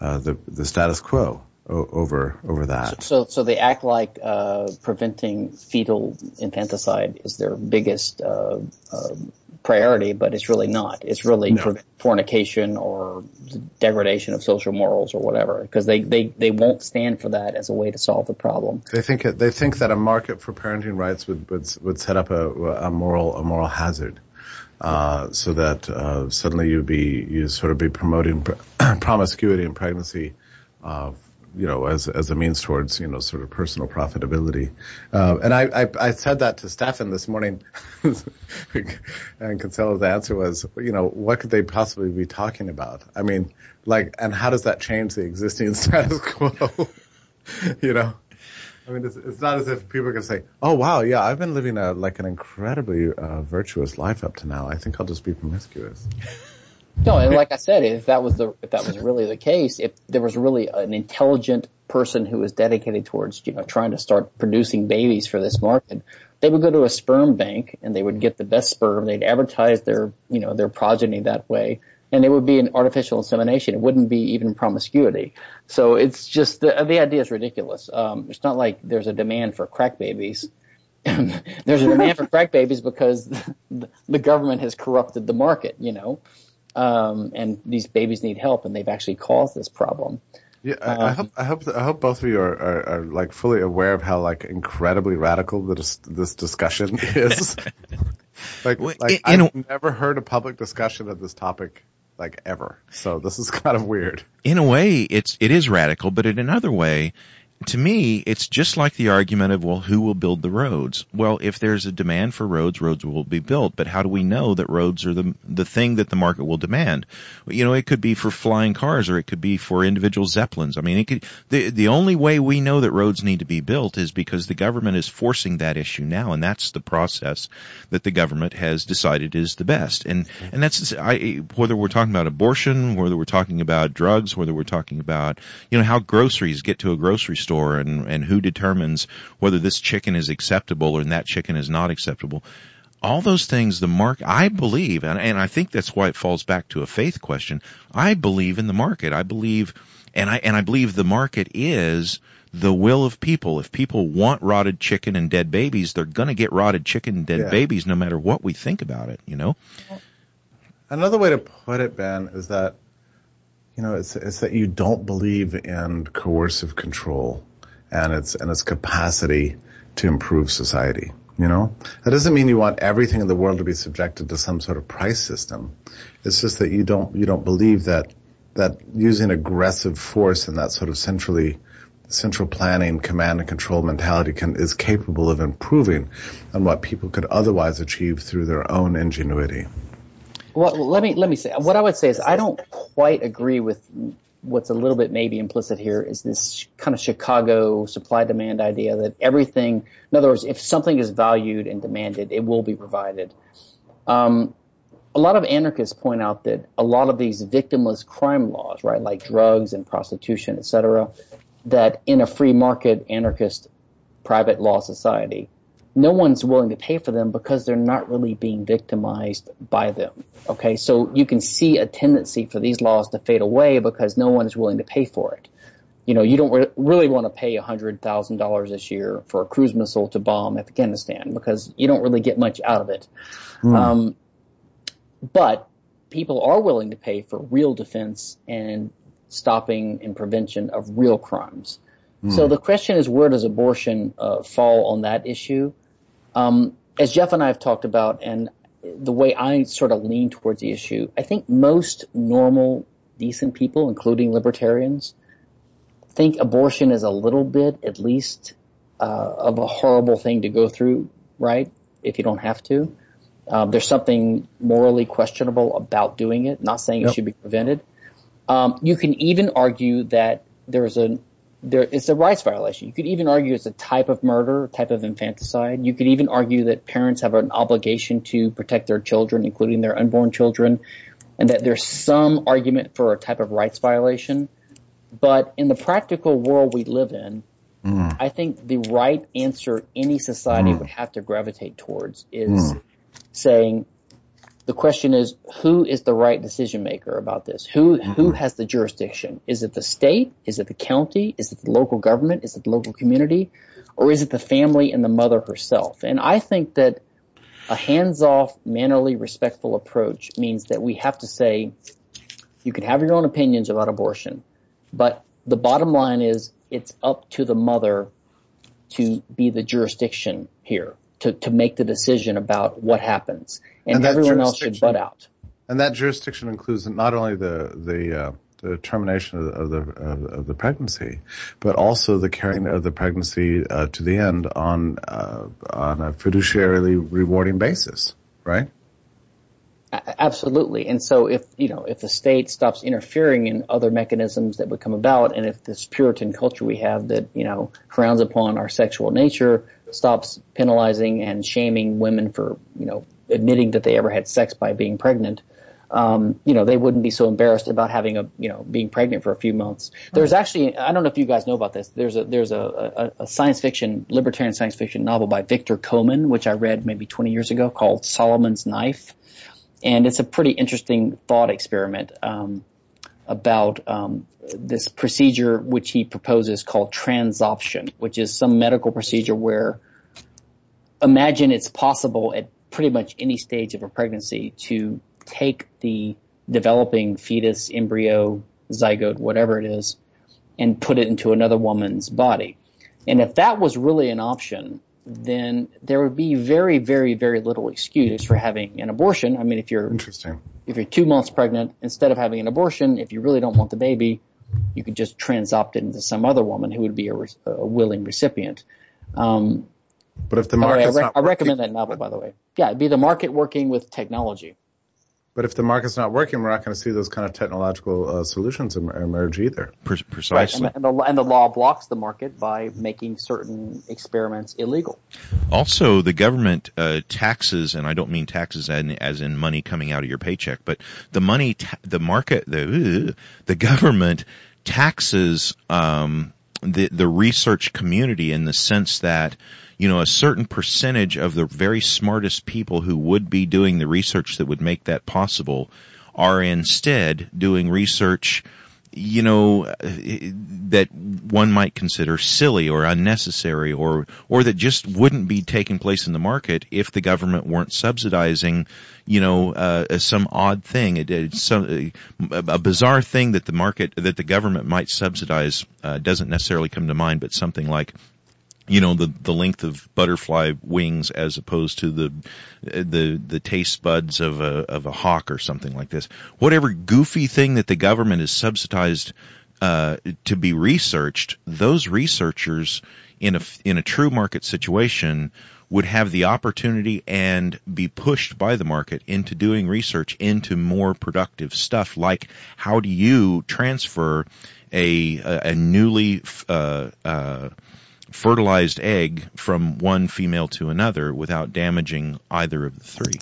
[SPEAKER 2] uh, the the status quo over over that.
[SPEAKER 3] So, so they act like uh, preventing fetal infanticide is their biggest uh, uh, priority, but it's really not. It's really no. fornication or degradation of social morals or whatever, because they, they, they won't stand for that as a way to solve the problem.
[SPEAKER 2] They think they think that a market for parenting rights would would, would set up a, a moral a moral hazard. Uh, so that uh, suddenly you'd be you sort of be promoting pr- promiscuity and pregnancy uh, you know, as as a means towards you know sort of personal profitability. Uh, and I, I, I said that to Stephan this morning, and Kinsella's answer was, you know, what could they possibly be talking about? I mean, like, and how does that change the existing status quo? you know. I mean, it's, it's not as if people to say, "Oh, wow, yeah, I've been living a like an incredibly uh, virtuous life up to now. I think I'll just be promiscuous."
[SPEAKER 3] No, and like I said, if that was the if that was really the case, if there was really an intelligent person who was dedicated towards you know trying to start producing babies for this market, they would go to a sperm bank and they would get the best sperm. They'd advertise their you know their progeny that way, and it would be an artificial insemination. It wouldn't be even promiscuity. So it's just the the idea is ridiculous. Um, it's not like there's a demand for crack babies. there's a demand for crack babies because the government has corrupted the market. You know um, and these babies need help, and they've actually caused this problem.
[SPEAKER 2] Yeah, I, I, hope I hope I hope both of you are, are, are, like fully aware of how like incredibly radical this this discussion is. like, like in, I've never heard a public discussion of this topic like ever. So this is kind of weird.
[SPEAKER 1] In a way, it's it is radical, but in another way, to me, it's just like the argument of, well, who will build the roads? Well, if there's a demand for roads, roads will be built. But how do we know that roads are the the thing that the market will demand? You know, it could be for flying cars, or it could be for individual zeppelins. I mean, it could. The the only way we know that roads need to be built is because the government is forcing that issue now, and that's the process that the government has decided is the best. And and that's I, whether we're talking about abortion, whether we're talking about drugs, whether we're talking about you know how groceries get to a grocery store store and, and who determines whether this chicken is acceptable and that chicken is not acceptable. All those things, the market, I believe, and, and I think that's why it falls back to a faith question. I believe in the market. I believe, and I, and I believe the market is the will of people. If people want rotted chicken and dead babies, they're gonna get rotted chicken and dead yeah. babies no matter what we think about it, you know?
[SPEAKER 2] Another way to put it, Ben, is that you know, it's, it's that you don't believe in coercive control and its, and its capacity to improve society. You know, that doesn't mean you want everything in the world to be subjected to some sort of price system. It's just that you don't, you don't believe that, that using aggressive force and that sort of centrally, central planning, command and control mentality can, is capable of improving on what people could otherwise achieve through their own ingenuity.
[SPEAKER 3] Well, let me let me say what I would say is I don't quite agree with what's a little bit maybe implicit here is this kind of Chicago supply demand idea that everything, in other words, if something is valued and demanded, it will be provided. Um, a lot of anarchists point out that a lot of these victimless crime laws, right, like drugs and prostitution, et cetera, that in a free market anarchist private law society, no one's willing to pay for them because they're not really being victimized by them. Okay, so you can see a tendency for these laws to fade away because no one is willing to pay for it. You know, you don't re- really want to pay $100,000 this year for a cruise missile to bomb Afghanistan because you don't really get much out of it. Mm. Um, but people are willing to pay for real defense and stopping and prevention of real crimes. Mm. So the question is, where does abortion uh, fall on that issue? Um, as Jeff and I have talked about, and the way I sort of lean towards the issue, I think most normal, decent people, including libertarians, think abortion is a little bit, at least, uh, of a horrible thing to go through, right? If you don't have to. Um, there's something morally questionable about doing it. Not saying yep. it should be prevented. Um, you can even argue that there's a there, it's a rights violation. You could even argue it's a type of murder, type of infanticide. You could even argue that parents have an obligation to protect their children, including their unborn children, and that there's some argument for a type of rights violation. But in the practical world we live in, mm. I think the right answer any society mm. would have to gravitate towards is mm. saying the question is who is the right decision maker about this? Who mm-hmm. who has the jurisdiction? Is it the state? Is it the county? Is it the local government? Is it the local community? Or is it the family and the mother herself? And I think that a hands-off, mannerly, respectful approach means that we have to say you can have your own opinions about abortion, but the bottom line is it's up to the mother to be the jurisdiction here to, to make the decision about what happens, and, and everyone else should butt out.
[SPEAKER 2] And that jurisdiction includes not only the the, uh, the termination of the of the, of, of the, pregnancy, but also the carrying of the pregnancy uh, to the end on uh, on a fiduciarily rewarding basis, right?
[SPEAKER 3] Absolutely. And so if, you know, if the state stops interfering in other mechanisms that would come about, and if this Puritan culture we have that, you know, frowns upon our sexual nature stops penalizing and shaming women for, you know, admitting that they ever had sex by being pregnant, um, you know, they wouldn't be so embarrassed about having a, you know, being pregnant for a few months. There's actually, I don't know if you guys know about this. There's a, there's a, a, a science fiction, libertarian science fiction novel by Victor Koman, which I read maybe 20 years ago called Solomon's Knife. And it's a pretty interesting thought experiment, um, about, um, this procedure which he proposes called transoption, which is some medical procedure where imagine it's possible at pretty much any stage of a pregnancy to take the developing fetus, embryo, zygote, whatever it is, and put it into another woman's body. And if that was really an option, then there would be very, very, very little excuse for having an abortion. I mean, if you're
[SPEAKER 2] Interesting.
[SPEAKER 3] if you're two months pregnant, instead of having an abortion, if you really don't want the baby, you could just transopt it into some other woman who would be a, a willing recipient. Um,
[SPEAKER 2] But if the
[SPEAKER 3] market, I, re- I recommend that novel, by the way. Yeah, it'd be the market working with technology.
[SPEAKER 2] But if the market's not working, we're not going to see those kind of technological uh, solutions emerge either.
[SPEAKER 1] Pre-
[SPEAKER 3] Right,
[SPEAKER 1] precisely.
[SPEAKER 3] and, the, and, the, and the law blocks the market by making certain experiments illegal.
[SPEAKER 1] Also, the government uh, taxes, and I don't mean taxes as in, as in money coming out of your paycheck, but the money, ta- the market, the the government taxes um, the the research community in the sense that you know a certain percentage of the very smartest people who would be doing the research that would make that possible are instead doing research you know that one might consider silly or unnecessary or or that just wouldn't be taking place in the market if the government weren't subsidizing you know uh, some odd thing. It, some a bizarre thing that the market that the government might subsidize uh, doesn't necessarily come to mind but something like you know the the length of butterfly wings as opposed to the the the taste buds of a of a hawk or something like this. Whatever goofy thing that the government has subsidized uh, to be researched, those researchers in a in a true market situation would have the opportunity and be pushed by the market into doing research into more productive stuff like how do you transfer a a, a newly uh, uh, fertilized egg from one female to another without damaging either of the three.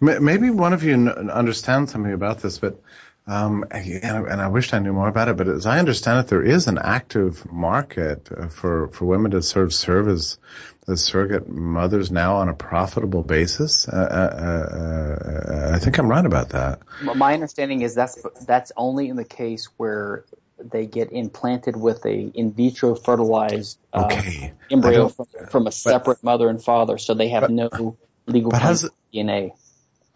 [SPEAKER 2] Maybe one of you n- understands something about this, but um, and, and I wish I knew more about it. But as I understand it, there is an active market uh, for for women to sort of serve as as surrogate mothers now on a profitable basis. Uh, uh, uh, I think I'm right about that.
[SPEAKER 3] M- My understanding is that's that's only in the case where they get implanted with a in vitro fertilized uh,
[SPEAKER 2] Okay.
[SPEAKER 3] Embryo from, from a separate mother and father, so they have
[SPEAKER 2] But-
[SPEAKER 3] no legal
[SPEAKER 2] but
[SPEAKER 3] claim
[SPEAKER 2] how's
[SPEAKER 3] to
[SPEAKER 2] it-
[SPEAKER 3] DNA.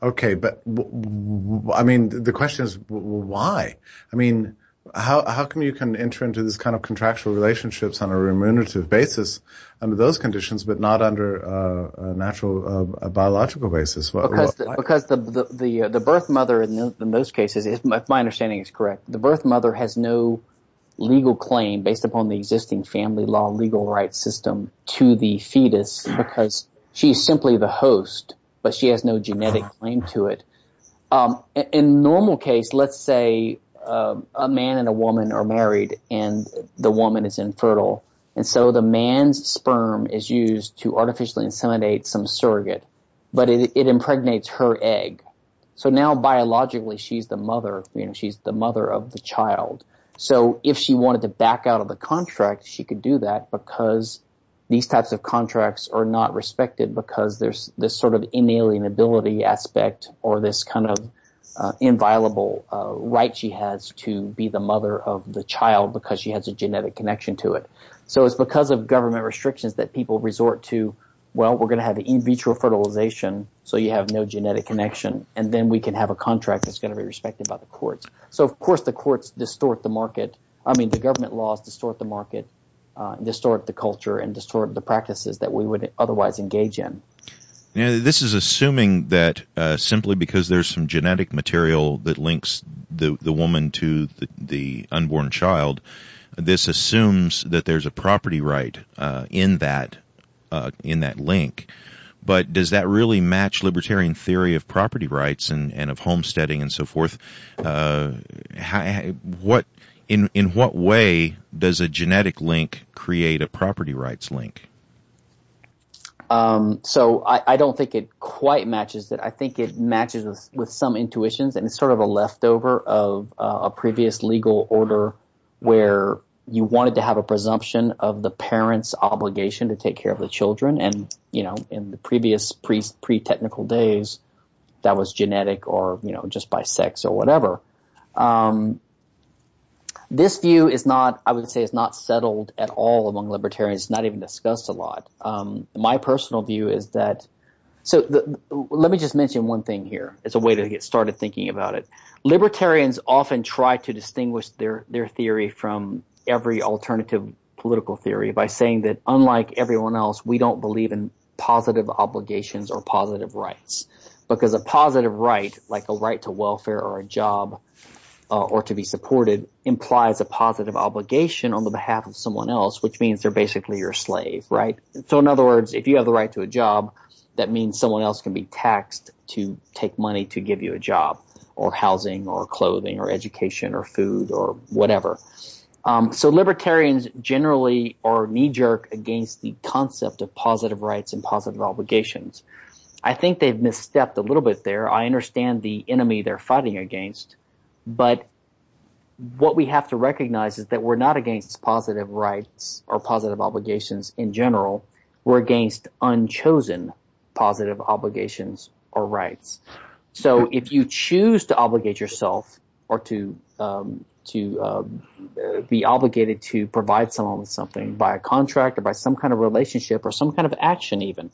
[SPEAKER 2] Okay, but w- w- I mean, the question is w- w- why? I mean, how how come you can enter into this kind of contractual relationships on a remunerative basis under those conditions, but not under uh, a natural uh, a biological basis? What,
[SPEAKER 3] because
[SPEAKER 2] what-
[SPEAKER 3] the, because the the the, uh, the birth mother in, the, in those cases, if my, understanding is correct, the birth mother has no legal claim based upon the existing family law legal rights system to the fetus because she's simply the host, but she has no genetic claim to it. Um, in, in normal case, let's say uh, a man and a woman are married and the woman is infertile, and so the man's sperm is used to artificially inseminate some surrogate but it, it impregnates her egg. So now biologically she's the mother, you know, she's the mother of the child. So if she wanted to back out of the contract, she could do that because these types of contracts are not respected because there's this sort of inalienability aspect or this kind of uh, inviolable uh, right she has to be the mother of the child because she has a genetic connection to it. So it's because of government restrictions that people resort to well, we're going to have in vitro fertilization, so you have no genetic connection, and then we can have a contract that's going to be respected by the courts. So, of course, the courts distort the market. I mean, the government laws distort the market, uh, distort the culture, and distort the practices that we would otherwise engage in.
[SPEAKER 1] Now, this is assuming that uh, simply because there's some genetic material that links the the woman to the, the unborn child, this assumes that there's a property right uh, in that uh, in that link. But does that really match libertarian theory of property rights and, and of homesteading and so forth? Uh, how, what in in what way does a genetic link create a property rights link?
[SPEAKER 3] Um, so I, I don't think it quite matches that. I think it matches with, with some intuitions, and it's sort of a leftover of uh, a previous legal order where you wanted to have a presumption of the parent's obligation to take care of the children, and you know, in the previous pre pre technical days, that was genetic or you know just by sex or whatever. Um, this view is not, I would say, is not settled at all among libertarians. It's not even discussed a lot. Um, my personal view is that. So the, let me just mention one thing here as a way to get started thinking about it. Libertarians often try to distinguish their their theory from every alternative political theory by saying that unlike everyone else, we don't believe in positive obligations or positive rights. Because a positive right, like a right to welfare or a job, uh, or to be supported implies a positive obligation on the behalf of someone else, which means they're basically your slave, right? So in other words, if you have the right to a job, that means someone else can be taxed to take money to give you a job or housing or clothing or education or food or whatever. Um, so libertarians generally are knee jerk against the concept of positive rights and positive obligations. I think they've misstepped a little bit there. I understand the enemy they're fighting against, but what we have to recognize is that we're not against positive rights or positive obligations in general. We're against unchosen positive obligations or rights. So if you choose to obligate yourself or to um, to um, be obligated to provide someone with something by a contract or by some kind of relationship or some kind of action even.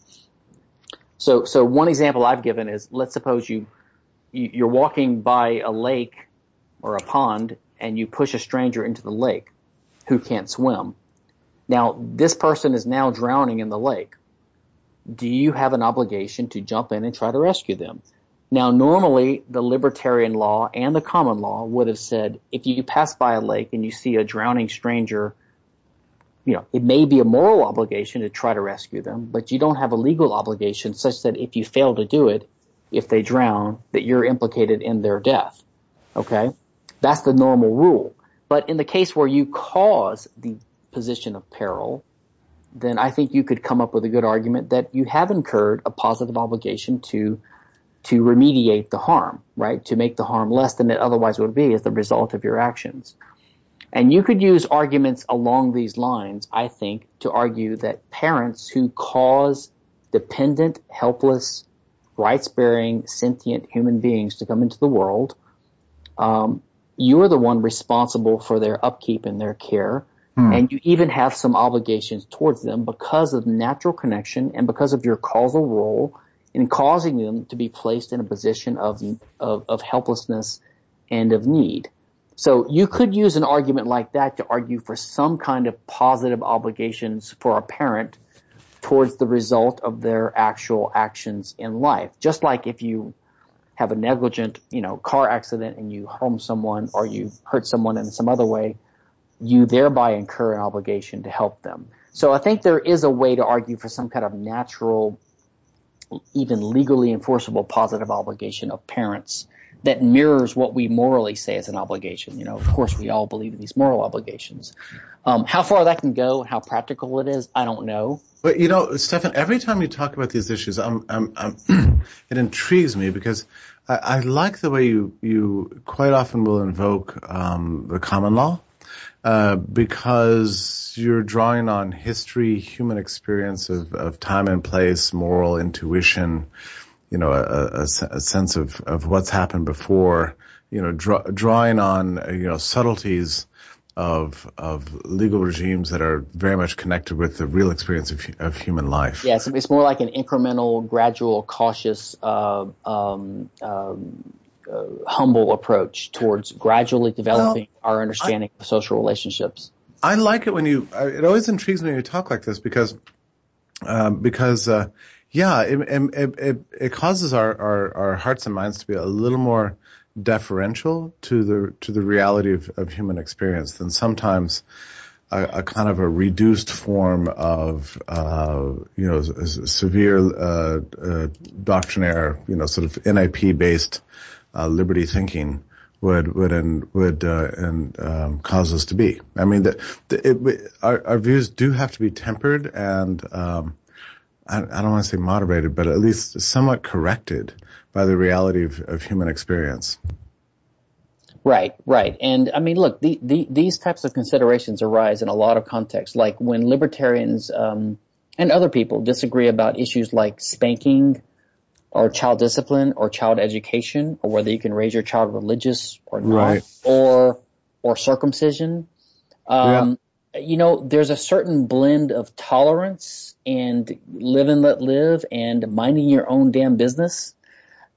[SPEAKER 3] So, so one example I've given is let's suppose you, you are walking by a lake or a pond and you push a stranger into the lake who can't swim. Now, this person is now drowning in the lake. Do you have an obligation to jump in and try to rescue them? Now, normally the libertarian law and the common law would have said if you pass by a lake and you see a drowning stranger, you know, it may be a moral obligation to try to rescue them, but you don't have a legal obligation such that if you fail to do it, if they drown, that you're implicated in their death. Okay? That's the normal rule. But in the case where you cause the position of peril, then I think you could come up with a good argument that you have incurred a positive obligation to to remediate the harm, right? To make the harm less than it otherwise would be as the result of your actions. And you could use arguments along these lines, I think, to argue that parents who cause dependent, helpless, rights-bearing, sentient human beings to come into the world, um, you are the one responsible for their upkeep and their care. Hmm. And you even have some obligations towards them because of natural connection and because of your causal role in causing them to be placed in a position of, of, of helplessness and of need. So you could use an argument like that to argue for some kind of positive obligations for a parent towards the result of their actual actions in life. Just like if you have a negligent, you know, car accident and you harm someone or you hurt someone in some other way, you thereby incur an obligation to help them. So I think there is a way to argue for some kind of natural even legally enforceable positive obligation of parents that mirrors what we morally say is an obligation. You know, of course, we all believe in these moral obligations. Um, how far that can go, how practical it is, I don't know.
[SPEAKER 2] But you know, Stephan, every time you talk about these issues, I'm, I'm, I'm it intrigues me because I, I, like the way you you quite often will invoke um, the common law uh, because you're drawing on history, human experience of, of time and place, moral intuition, you know, a, a, a sense of, of what's happened before, you know, draw, drawing on, you know, subtleties of of legal regimes that are very much connected with the real experience of, of human life.
[SPEAKER 3] Yes, it's more like an incremental, gradual, cautious uh, um, um, uh, humble approach towards gradually developing well, our understanding I, of social relationships.
[SPEAKER 2] I like it when you. It always intrigues me when you talk like this because um, because uh, yeah, it, it, it, it causes our, our, our hearts and minds to be a little more deferential to the to the reality of, of human experience than sometimes a, a, kind of a reduced form of uh, you know severe uh, uh, doctrinaire you know sort of NIP based uh, liberty thinking would would and would uh, and um, cause us to be. I mean, the, our, our, views do have to be tempered and um, I, I, don't want to say moderated, but at least somewhat corrected by the reality of, of human experience.
[SPEAKER 3] Right, right, and I mean, look, the, the, these types of considerations arise in a lot of contexts, like when libertarians um, and other people disagree about issues like spanking or child discipline or child education or whether you can raise your child religious or not right. or or circumcision. Um, yeah. You know, there's a certain blend of tolerance and live and let live and minding your own damn business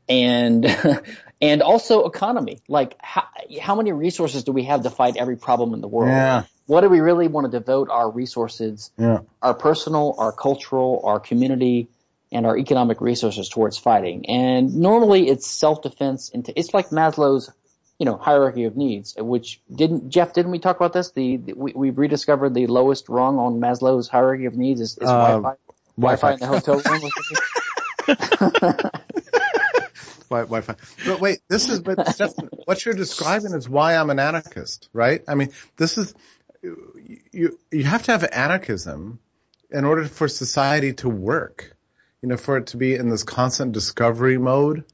[SPEAKER 3] and and also economy. Like how how many resources do we have to fight every problem in the world?
[SPEAKER 2] Yeah.
[SPEAKER 3] what do we really want to devote our resources,
[SPEAKER 2] Yeah.
[SPEAKER 3] our personal, our cultural, our community, and our economic resources towards fighting? And normally it's self-defense. Into, it's like Maslow's, you know, hierarchy of needs, which didn't, Jeff, didn't we talk about this? The, the we, we rediscovered the lowest rung on Maslow's hierarchy of needs is, is
[SPEAKER 2] Uh,
[SPEAKER 3] Wi-Fi. Wi-Fi in the hotel room. or something?
[SPEAKER 2] Wi- Wi-Fi. But wait, this is but Stephan, what you're describing is why I'm an anarchist, right? I mean, this is you. You have to have anarchism in order for society to work. You know, for it to be in this constant discovery mode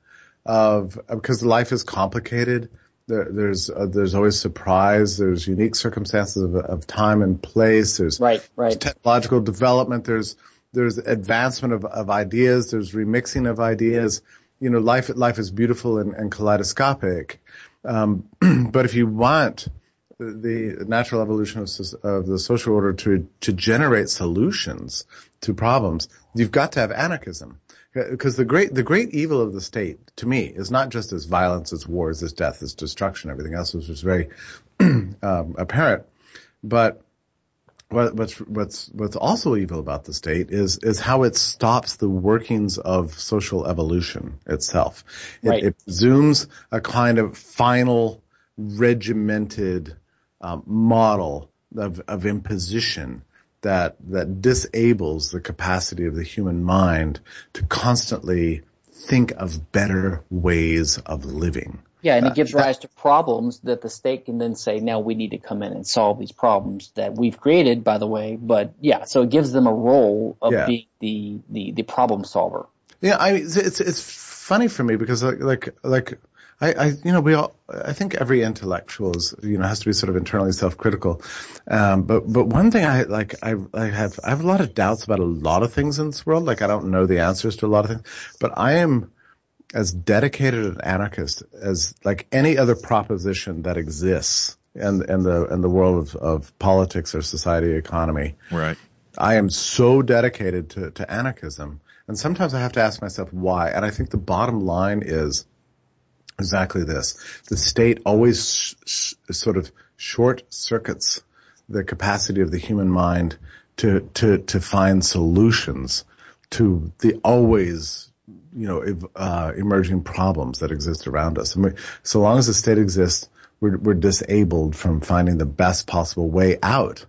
[SPEAKER 2] of because life is complicated. There, there's uh, there's always surprise. There's unique circumstances of, of time and place. There's
[SPEAKER 3] right, right.
[SPEAKER 2] technological development. There's there's advancement of, of ideas. There's remixing of ideas. You know, life life is beautiful and, and kaleidoscopic. Um, but if you want the natural evolution of, of the social order to to generate solutions to problems, you've got to have anarchism. Because the great the great evil of the state, to me, is not just its violence, its wars, its death, its destruction, everything else, which is very um, apparent. But what, what's what's what's also evil about the state is is how it stops the workings of social evolution itself. It,
[SPEAKER 3] Right.
[SPEAKER 2] it presumes a kind of final regimented um, model of of imposition that that disables the capacity of the human mind to constantly think of better ways of living.
[SPEAKER 3] Yeah, and it gives rise to problems that the state can then say, now we need to come in and solve these problems that we've created, by the way. But yeah, so it gives them a role of
[SPEAKER 2] Yeah.
[SPEAKER 3] being the, the, the problem solver.
[SPEAKER 2] Yeah, I it's, it's funny for me because like like like I, I you know we all I think every intellectual is you know has to be sort of internally self-critical, um, but but one thing I like I I have I have a lot of doubts about a lot of things in this world. Like I don't know the answers to a lot of things, but I am as dedicated an anarchist as like any other proposition that exists in in the in the world of, of politics or society economy.
[SPEAKER 1] Right.
[SPEAKER 2] I am so dedicated to, to anarchism. And sometimes I have to ask myself why. And I think the bottom line is exactly this. The state always sh- sh- sort of short circuits the capacity of the human mind to, to, to find solutions to the always you know, ev- uh, emerging problems that exist around us. And we, so long as the state exists, we're, we're disabled from finding the best possible way out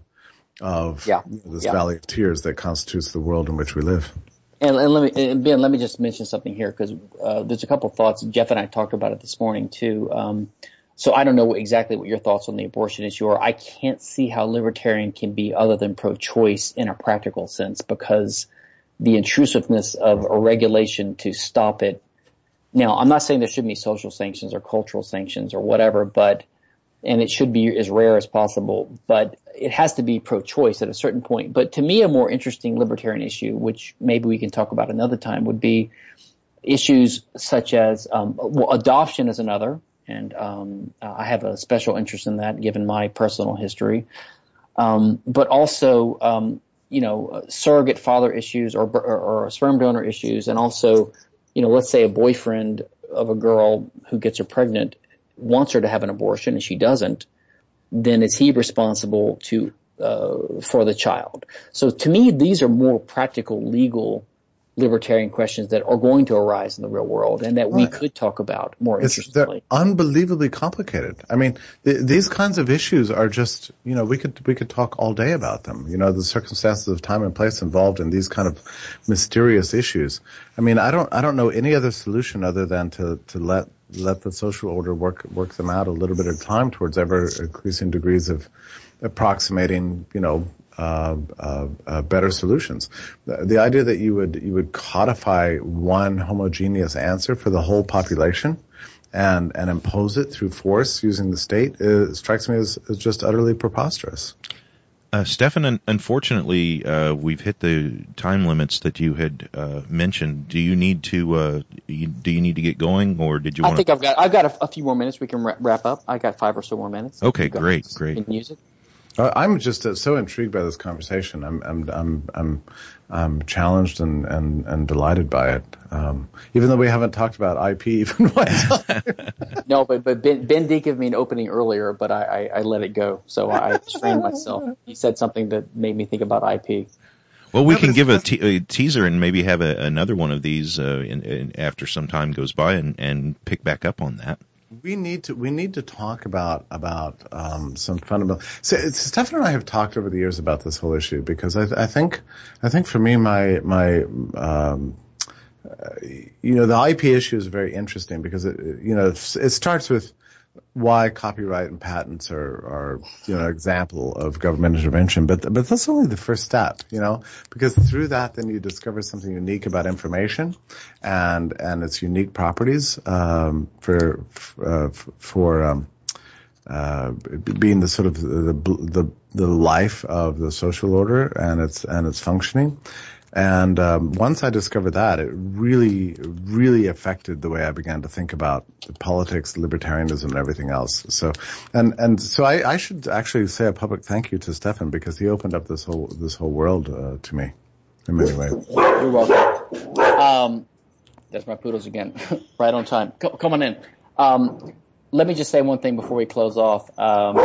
[SPEAKER 2] of
[SPEAKER 3] Yeah.
[SPEAKER 2] this
[SPEAKER 3] Yeah.
[SPEAKER 2] valley of tears that constitutes the world in which we live.
[SPEAKER 3] And, and let me, and Ben, let me just mention something here because uh, there's a couple thoughts. Jeff and I talked about it this morning too. Um, so I don't know exactly what your thoughts on the abortion issue are. I can't see how libertarian can be other than pro-choice in a practical sense because the intrusiveness of a regulation to stop it. Now, I'm not saying there shouldn't be social sanctions or cultural sanctions or whatever, but and it should be as rare as possible, but it has to be pro-choice at a certain point. But to me, a more interesting libertarian issue, which maybe we can talk about another time, would be issues such as um, well, adoption is another, and um, I have a special interest in that given my personal history. Um, but also, um, you know, surrogate father issues or, or, or sperm donor issues, and also, you know, let's say a boyfriend of a girl who gets her pregnant wants her to have an abortion and she doesn't, then is he responsible to uh, for the child? So to me, these are more practical, legal, libertarian questions that are going to arise in the real world and that we could talk about more
[SPEAKER 2] It's,
[SPEAKER 3] interestingly.
[SPEAKER 2] they're unbelievably complicated. I mean, th- these kinds of issues are just, you know, we could, we could talk all day about them. You know, the circumstances of time and place involved in these kind of mysterious issues. I mean, I don't, I don't know any other solution other than to, to let, let the social order work, work them out a little bit at a time towards ever increasing degrees of approximating, you know, uh, uh, uh, better solutions. The, the idea that you would you would codify one homogeneous answer for the whole population and and impose it through force using the state uh, strikes me as, as just utterly preposterous.
[SPEAKER 1] Uh, Stephan, un- unfortunately, uh, we've hit the time limits that you had uh, mentioned. Do you need to uh, you, do you need to get going, or did you
[SPEAKER 3] I
[SPEAKER 1] want?
[SPEAKER 3] think I've got I've got a, a few more minutes. We can wra- wrap up. I got five or so more minutes.
[SPEAKER 1] Okay,
[SPEAKER 3] Go.
[SPEAKER 1] great, great.
[SPEAKER 3] Can you use it?
[SPEAKER 2] I'm just uh, so intrigued by this conversation. I'm I'm I'm I'm, I'm challenged and, and, and delighted by it. Um, even though we haven't talked about IP even once.
[SPEAKER 3] no, but but Ben, ben did give me an opening earlier, but I, I, I let it go. So I restrained myself. He said something that made me think about IP.
[SPEAKER 1] Well, we no, can give a, te- a, teaser and maybe have a, another one of these uh, in, in, after some time goes by and, and pick back up on that
[SPEAKER 2] we need to we need to talk about about um, some fundamental. So, Stephan and I have talked over the years about this whole issue because I, I think I think for me my my um, uh, you know the IP issue is very interesting because it you know it starts with why copyright and patents are, are you know, example of government intervention, but but that's only the first step, you know, because through that then you discover something unique about information and and its unique properties um, for uh, for um, uh, being the sort of the, the the life of the social order and its and its functioning. And um, once I discovered that, it really, really affected the way I began to think about politics, libertarianism, and everything else. So, and and so I, I should actually say a public thank you to Stephan because he opened up this whole this whole world uh, to me in many ways.
[SPEAKER 3] You're welcome. Um, there's my poodles again, right on time. come on in. Um, let me just say one thing before we close off. Um,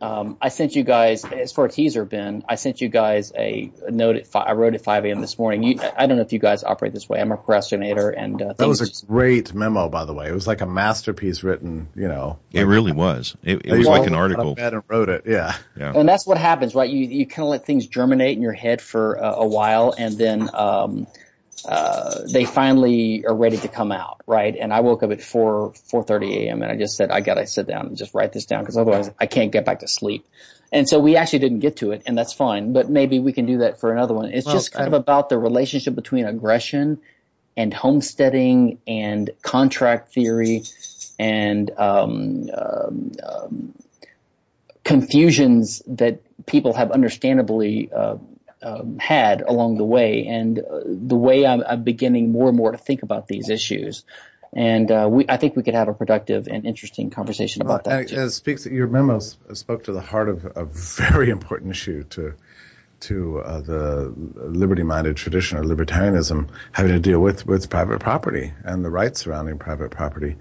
[SPEAKER 3] um, I sent you guys, as for a teaser, Ben, I sent you guys a, a note at five, I wrote at 5 a.m. this morning. You, I don't know if you guys operate this way. I'm a procrastinator and, uh,
[SPEAKER 2] That was a just, great memo, by the way. It was like a masterpiece written, you know.
[SPEAKER 1] It really was. It, it was like an article.
[SPEAKER 2] and wrote it, yeah.
[SPEAKER 3] yeah. And that's what happens, right? You, you kind of let things germinate in your head for uh, a while and then, um, uh, they finally are ready to come out, right? And I woke up at 4, 4.30 a.m. and I just said, I gotta sit down and just write this down because otherwise I can't get back to sleep. And so we actually didn't get to it and that's fine, but maybe we can do that for another one. It's well, just kind of about the relationship between aggression and homesteading and contract theory and, um, um, um, confusions that people have understandably, uh, um, had along the way, and uh, the way I'm, I'm, beginning more and more to think about these issues. And uh, we, I think we could have a productive and interesting conversation about well, that.
[SPEAKER 2] Speaks, your memo spoke to the heart of a very important issue to to uh, the liberty-minded tradition or libertarianism having to deal with with private property and the rights surrounding private property.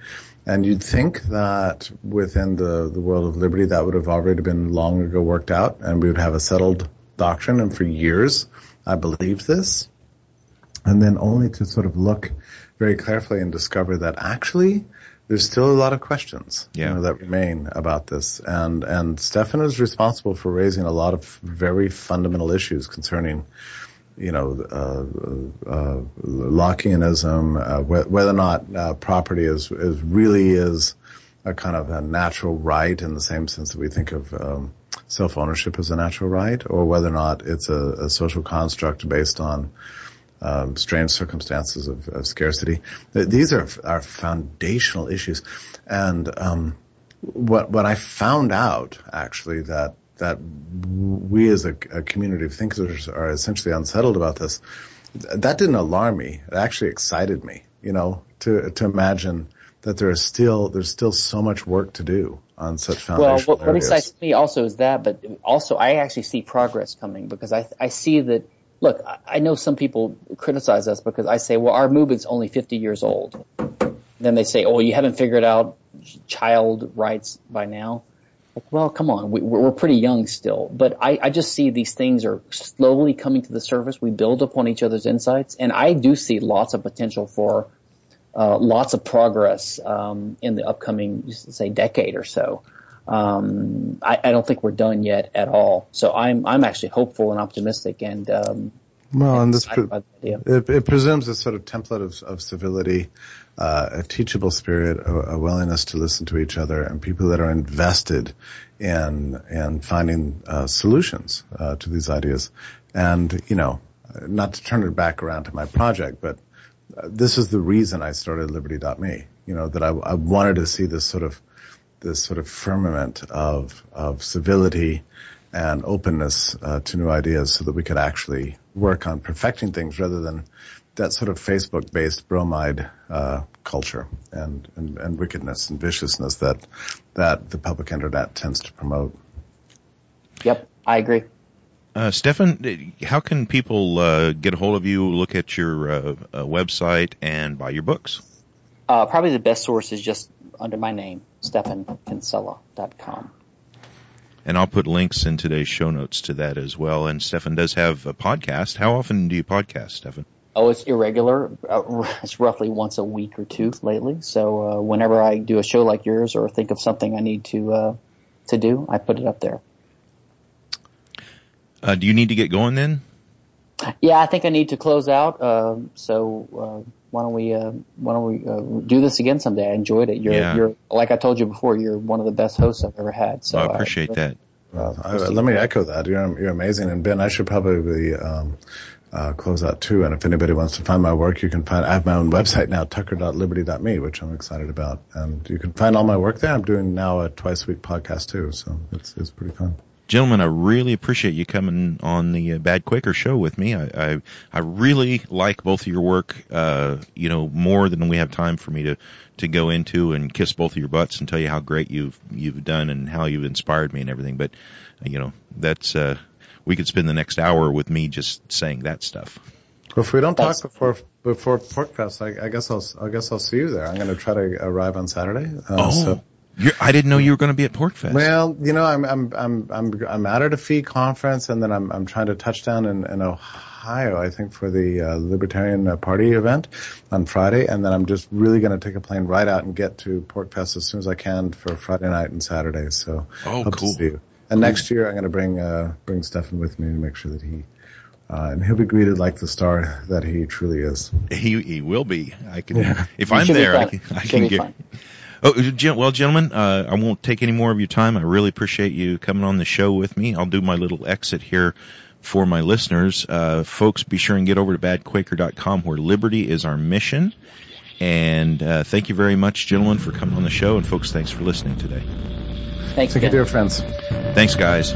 [SPEAKER 2] And you'd think that within the, the world of liberty that would have already been long ago worked out and we would have a settled doctrine, and for years I believed this, and then only to sort of look very carefully and discover that actually there's still a lot of questions yeah. you know, that remain about this. And and Stephan is responsible for raising a lot of very fundamental issues concerning, you know, uh, uh, Lockeanism, uh, wh- whether or not uh, property is is really is a kind of a natural right in the same sense that we think of um, self-ownership as a natural right, or whether or not it's a, a social construct based on um, strange circumstances of, of, scarcity. These are are foundational issues, and um, what what I found out actually that that we as a, a, community of thinkers are essentially unsettled about this. That didn't alarm me. It actually excited me. You know, to to imagine that there is still there's still so much work to do on such foundational
[SPEAKER 3] Well, what, what excites me also is that, but also I actually see progress coming because I I see that. Look, I know some people criticize us because I say, well, our movement's only 50 years old. Then they say, oh, you haven't figured out child rights by now. Like, well, come on, we, we're pretty young still. But I, I just see these things are slowly coming to the surface. We build upon each other's insights, and I do see lots of potential for uh, lots of progress um, in the upcoming, say, decade or so. Um, I, I, don't think we're done yet at all. So I'm I'm actually hopeful and optimistic and. Um,
[SPEAKER 2] well, and this pre- it, it, presumes a sort of template of, of civility, uh, a teachable spirit, a, a, willingness to listen to each other, and people that are invested in in finding uh, solutions uh, to these ideas. And you know, not to turn it back around to my project, but this is the reason I started Liberty.me. You know that I, I, wanted to see this sort of this sort of firmament of of civility and openness uh, to new ideas, so that we could actually work on perfecting things rather than that sort of Facebook-based bromide uh, culture and, and and wickedness and viciousness that that the public internet tends to promote.
[SPEAKER 3] Yep, I agree.
[SPEAKER 1] Uh, Stephan, how can people uh, get a hold of you, look at your uh, uh website, and buy your books?
[SPEAKER 3] Uh, probably the best source is just under my name, Stephankinsella.com.
[SPEAKER 1] And I'll put links in today's show notes to that as well. And Stephan does have a podcast. How often do you podcast, Stephan?
[SPEAKER 3] Oh, it's irregular. Uh, it's roughly once a week or two lately. So uh, whenever I do a show like yours or think of something I need to uh, to do, I put it up there.
[SPEAKER 1] Uh, do you need to get going then?
[SPEAKER 3] Yeah, I think I need to close out. Uh, so uh, why don't we uh, why don't we uh, do this again someday? I enjoyed it. You're yeah. you're like I told you before. You're one of the best hosts I've ever had. So
[SPEAKER 1] I appreciate that.
[SPEAKER 2] Well, I, let me echo that. You're you're amazing. And Ben, I should probably um, uh, close out too. And if anybody wants to find my work, you can find. I have my own website now, tucker.liberty.me, which I'm excited about. And you can find all my work there. I'm doing now a twice a week podcast too, so it's it's pretty fun.
[SPEAKER 1] Gentlemen, I really appreciate you coming on the uh, Bad Quaker show with me. I, I, I really like both of your work, uh, you know, more than we have time for me to, to go into and kiss both of your butts and tell you how great you've, you've done and how you've inspired me and everything. But, you know, that's, uh, we could spend the next hour with me just saying that stuff.
[SPEAKER 2] Well, if we don't talk before before PorcFest, I, I guess I'll I guess I'll see you there. I'm going to try to arrive on Saturday.
[SPEAKER 1] Uh, oh. So you're, I didn't know you were going to be at PorcFest.
[SPEAKER 2] Well, you know, I'm I'm I'm I'm I'm out at a FEE conference, and then I'm I'm trying to touch down in, in Ohio, I think, for the uh, Libertarian uh, Party event on Friday, and then I'm just really going to take a plane right out and get to PorcFest as soon as I can for Friday night and Saturday. So,
[SPEAKER 1] oh,
[SPEAKER 2] hope
[SPEAKER 1] cool.
[SPEAKER 2] To see you. And cool. next year, I'm going to bring uh, bring Stephan with me to make sure that he. Uh, and he'll be greeted like the star that he truly is.
[SPEAKER 1] He he will be. I can yeah. if I'm there, I can, I can get. Fun. Oh, well, gentlemen, uh, I won't take any more of your time. I really appreciate you coming on the show with me. I'll do my little exit here for my listeners. Uh, folks, be sure and get over to badquaker.com where liberty is our mission. And uh, thank you very much, gentlemen, for coming on the show. And folks, thanks for listening today.
[SPEAKER 3] Thanks,
[SPEAKER 2] Thank you, dear friends.
[SPEAKER 1] Thanks, guys.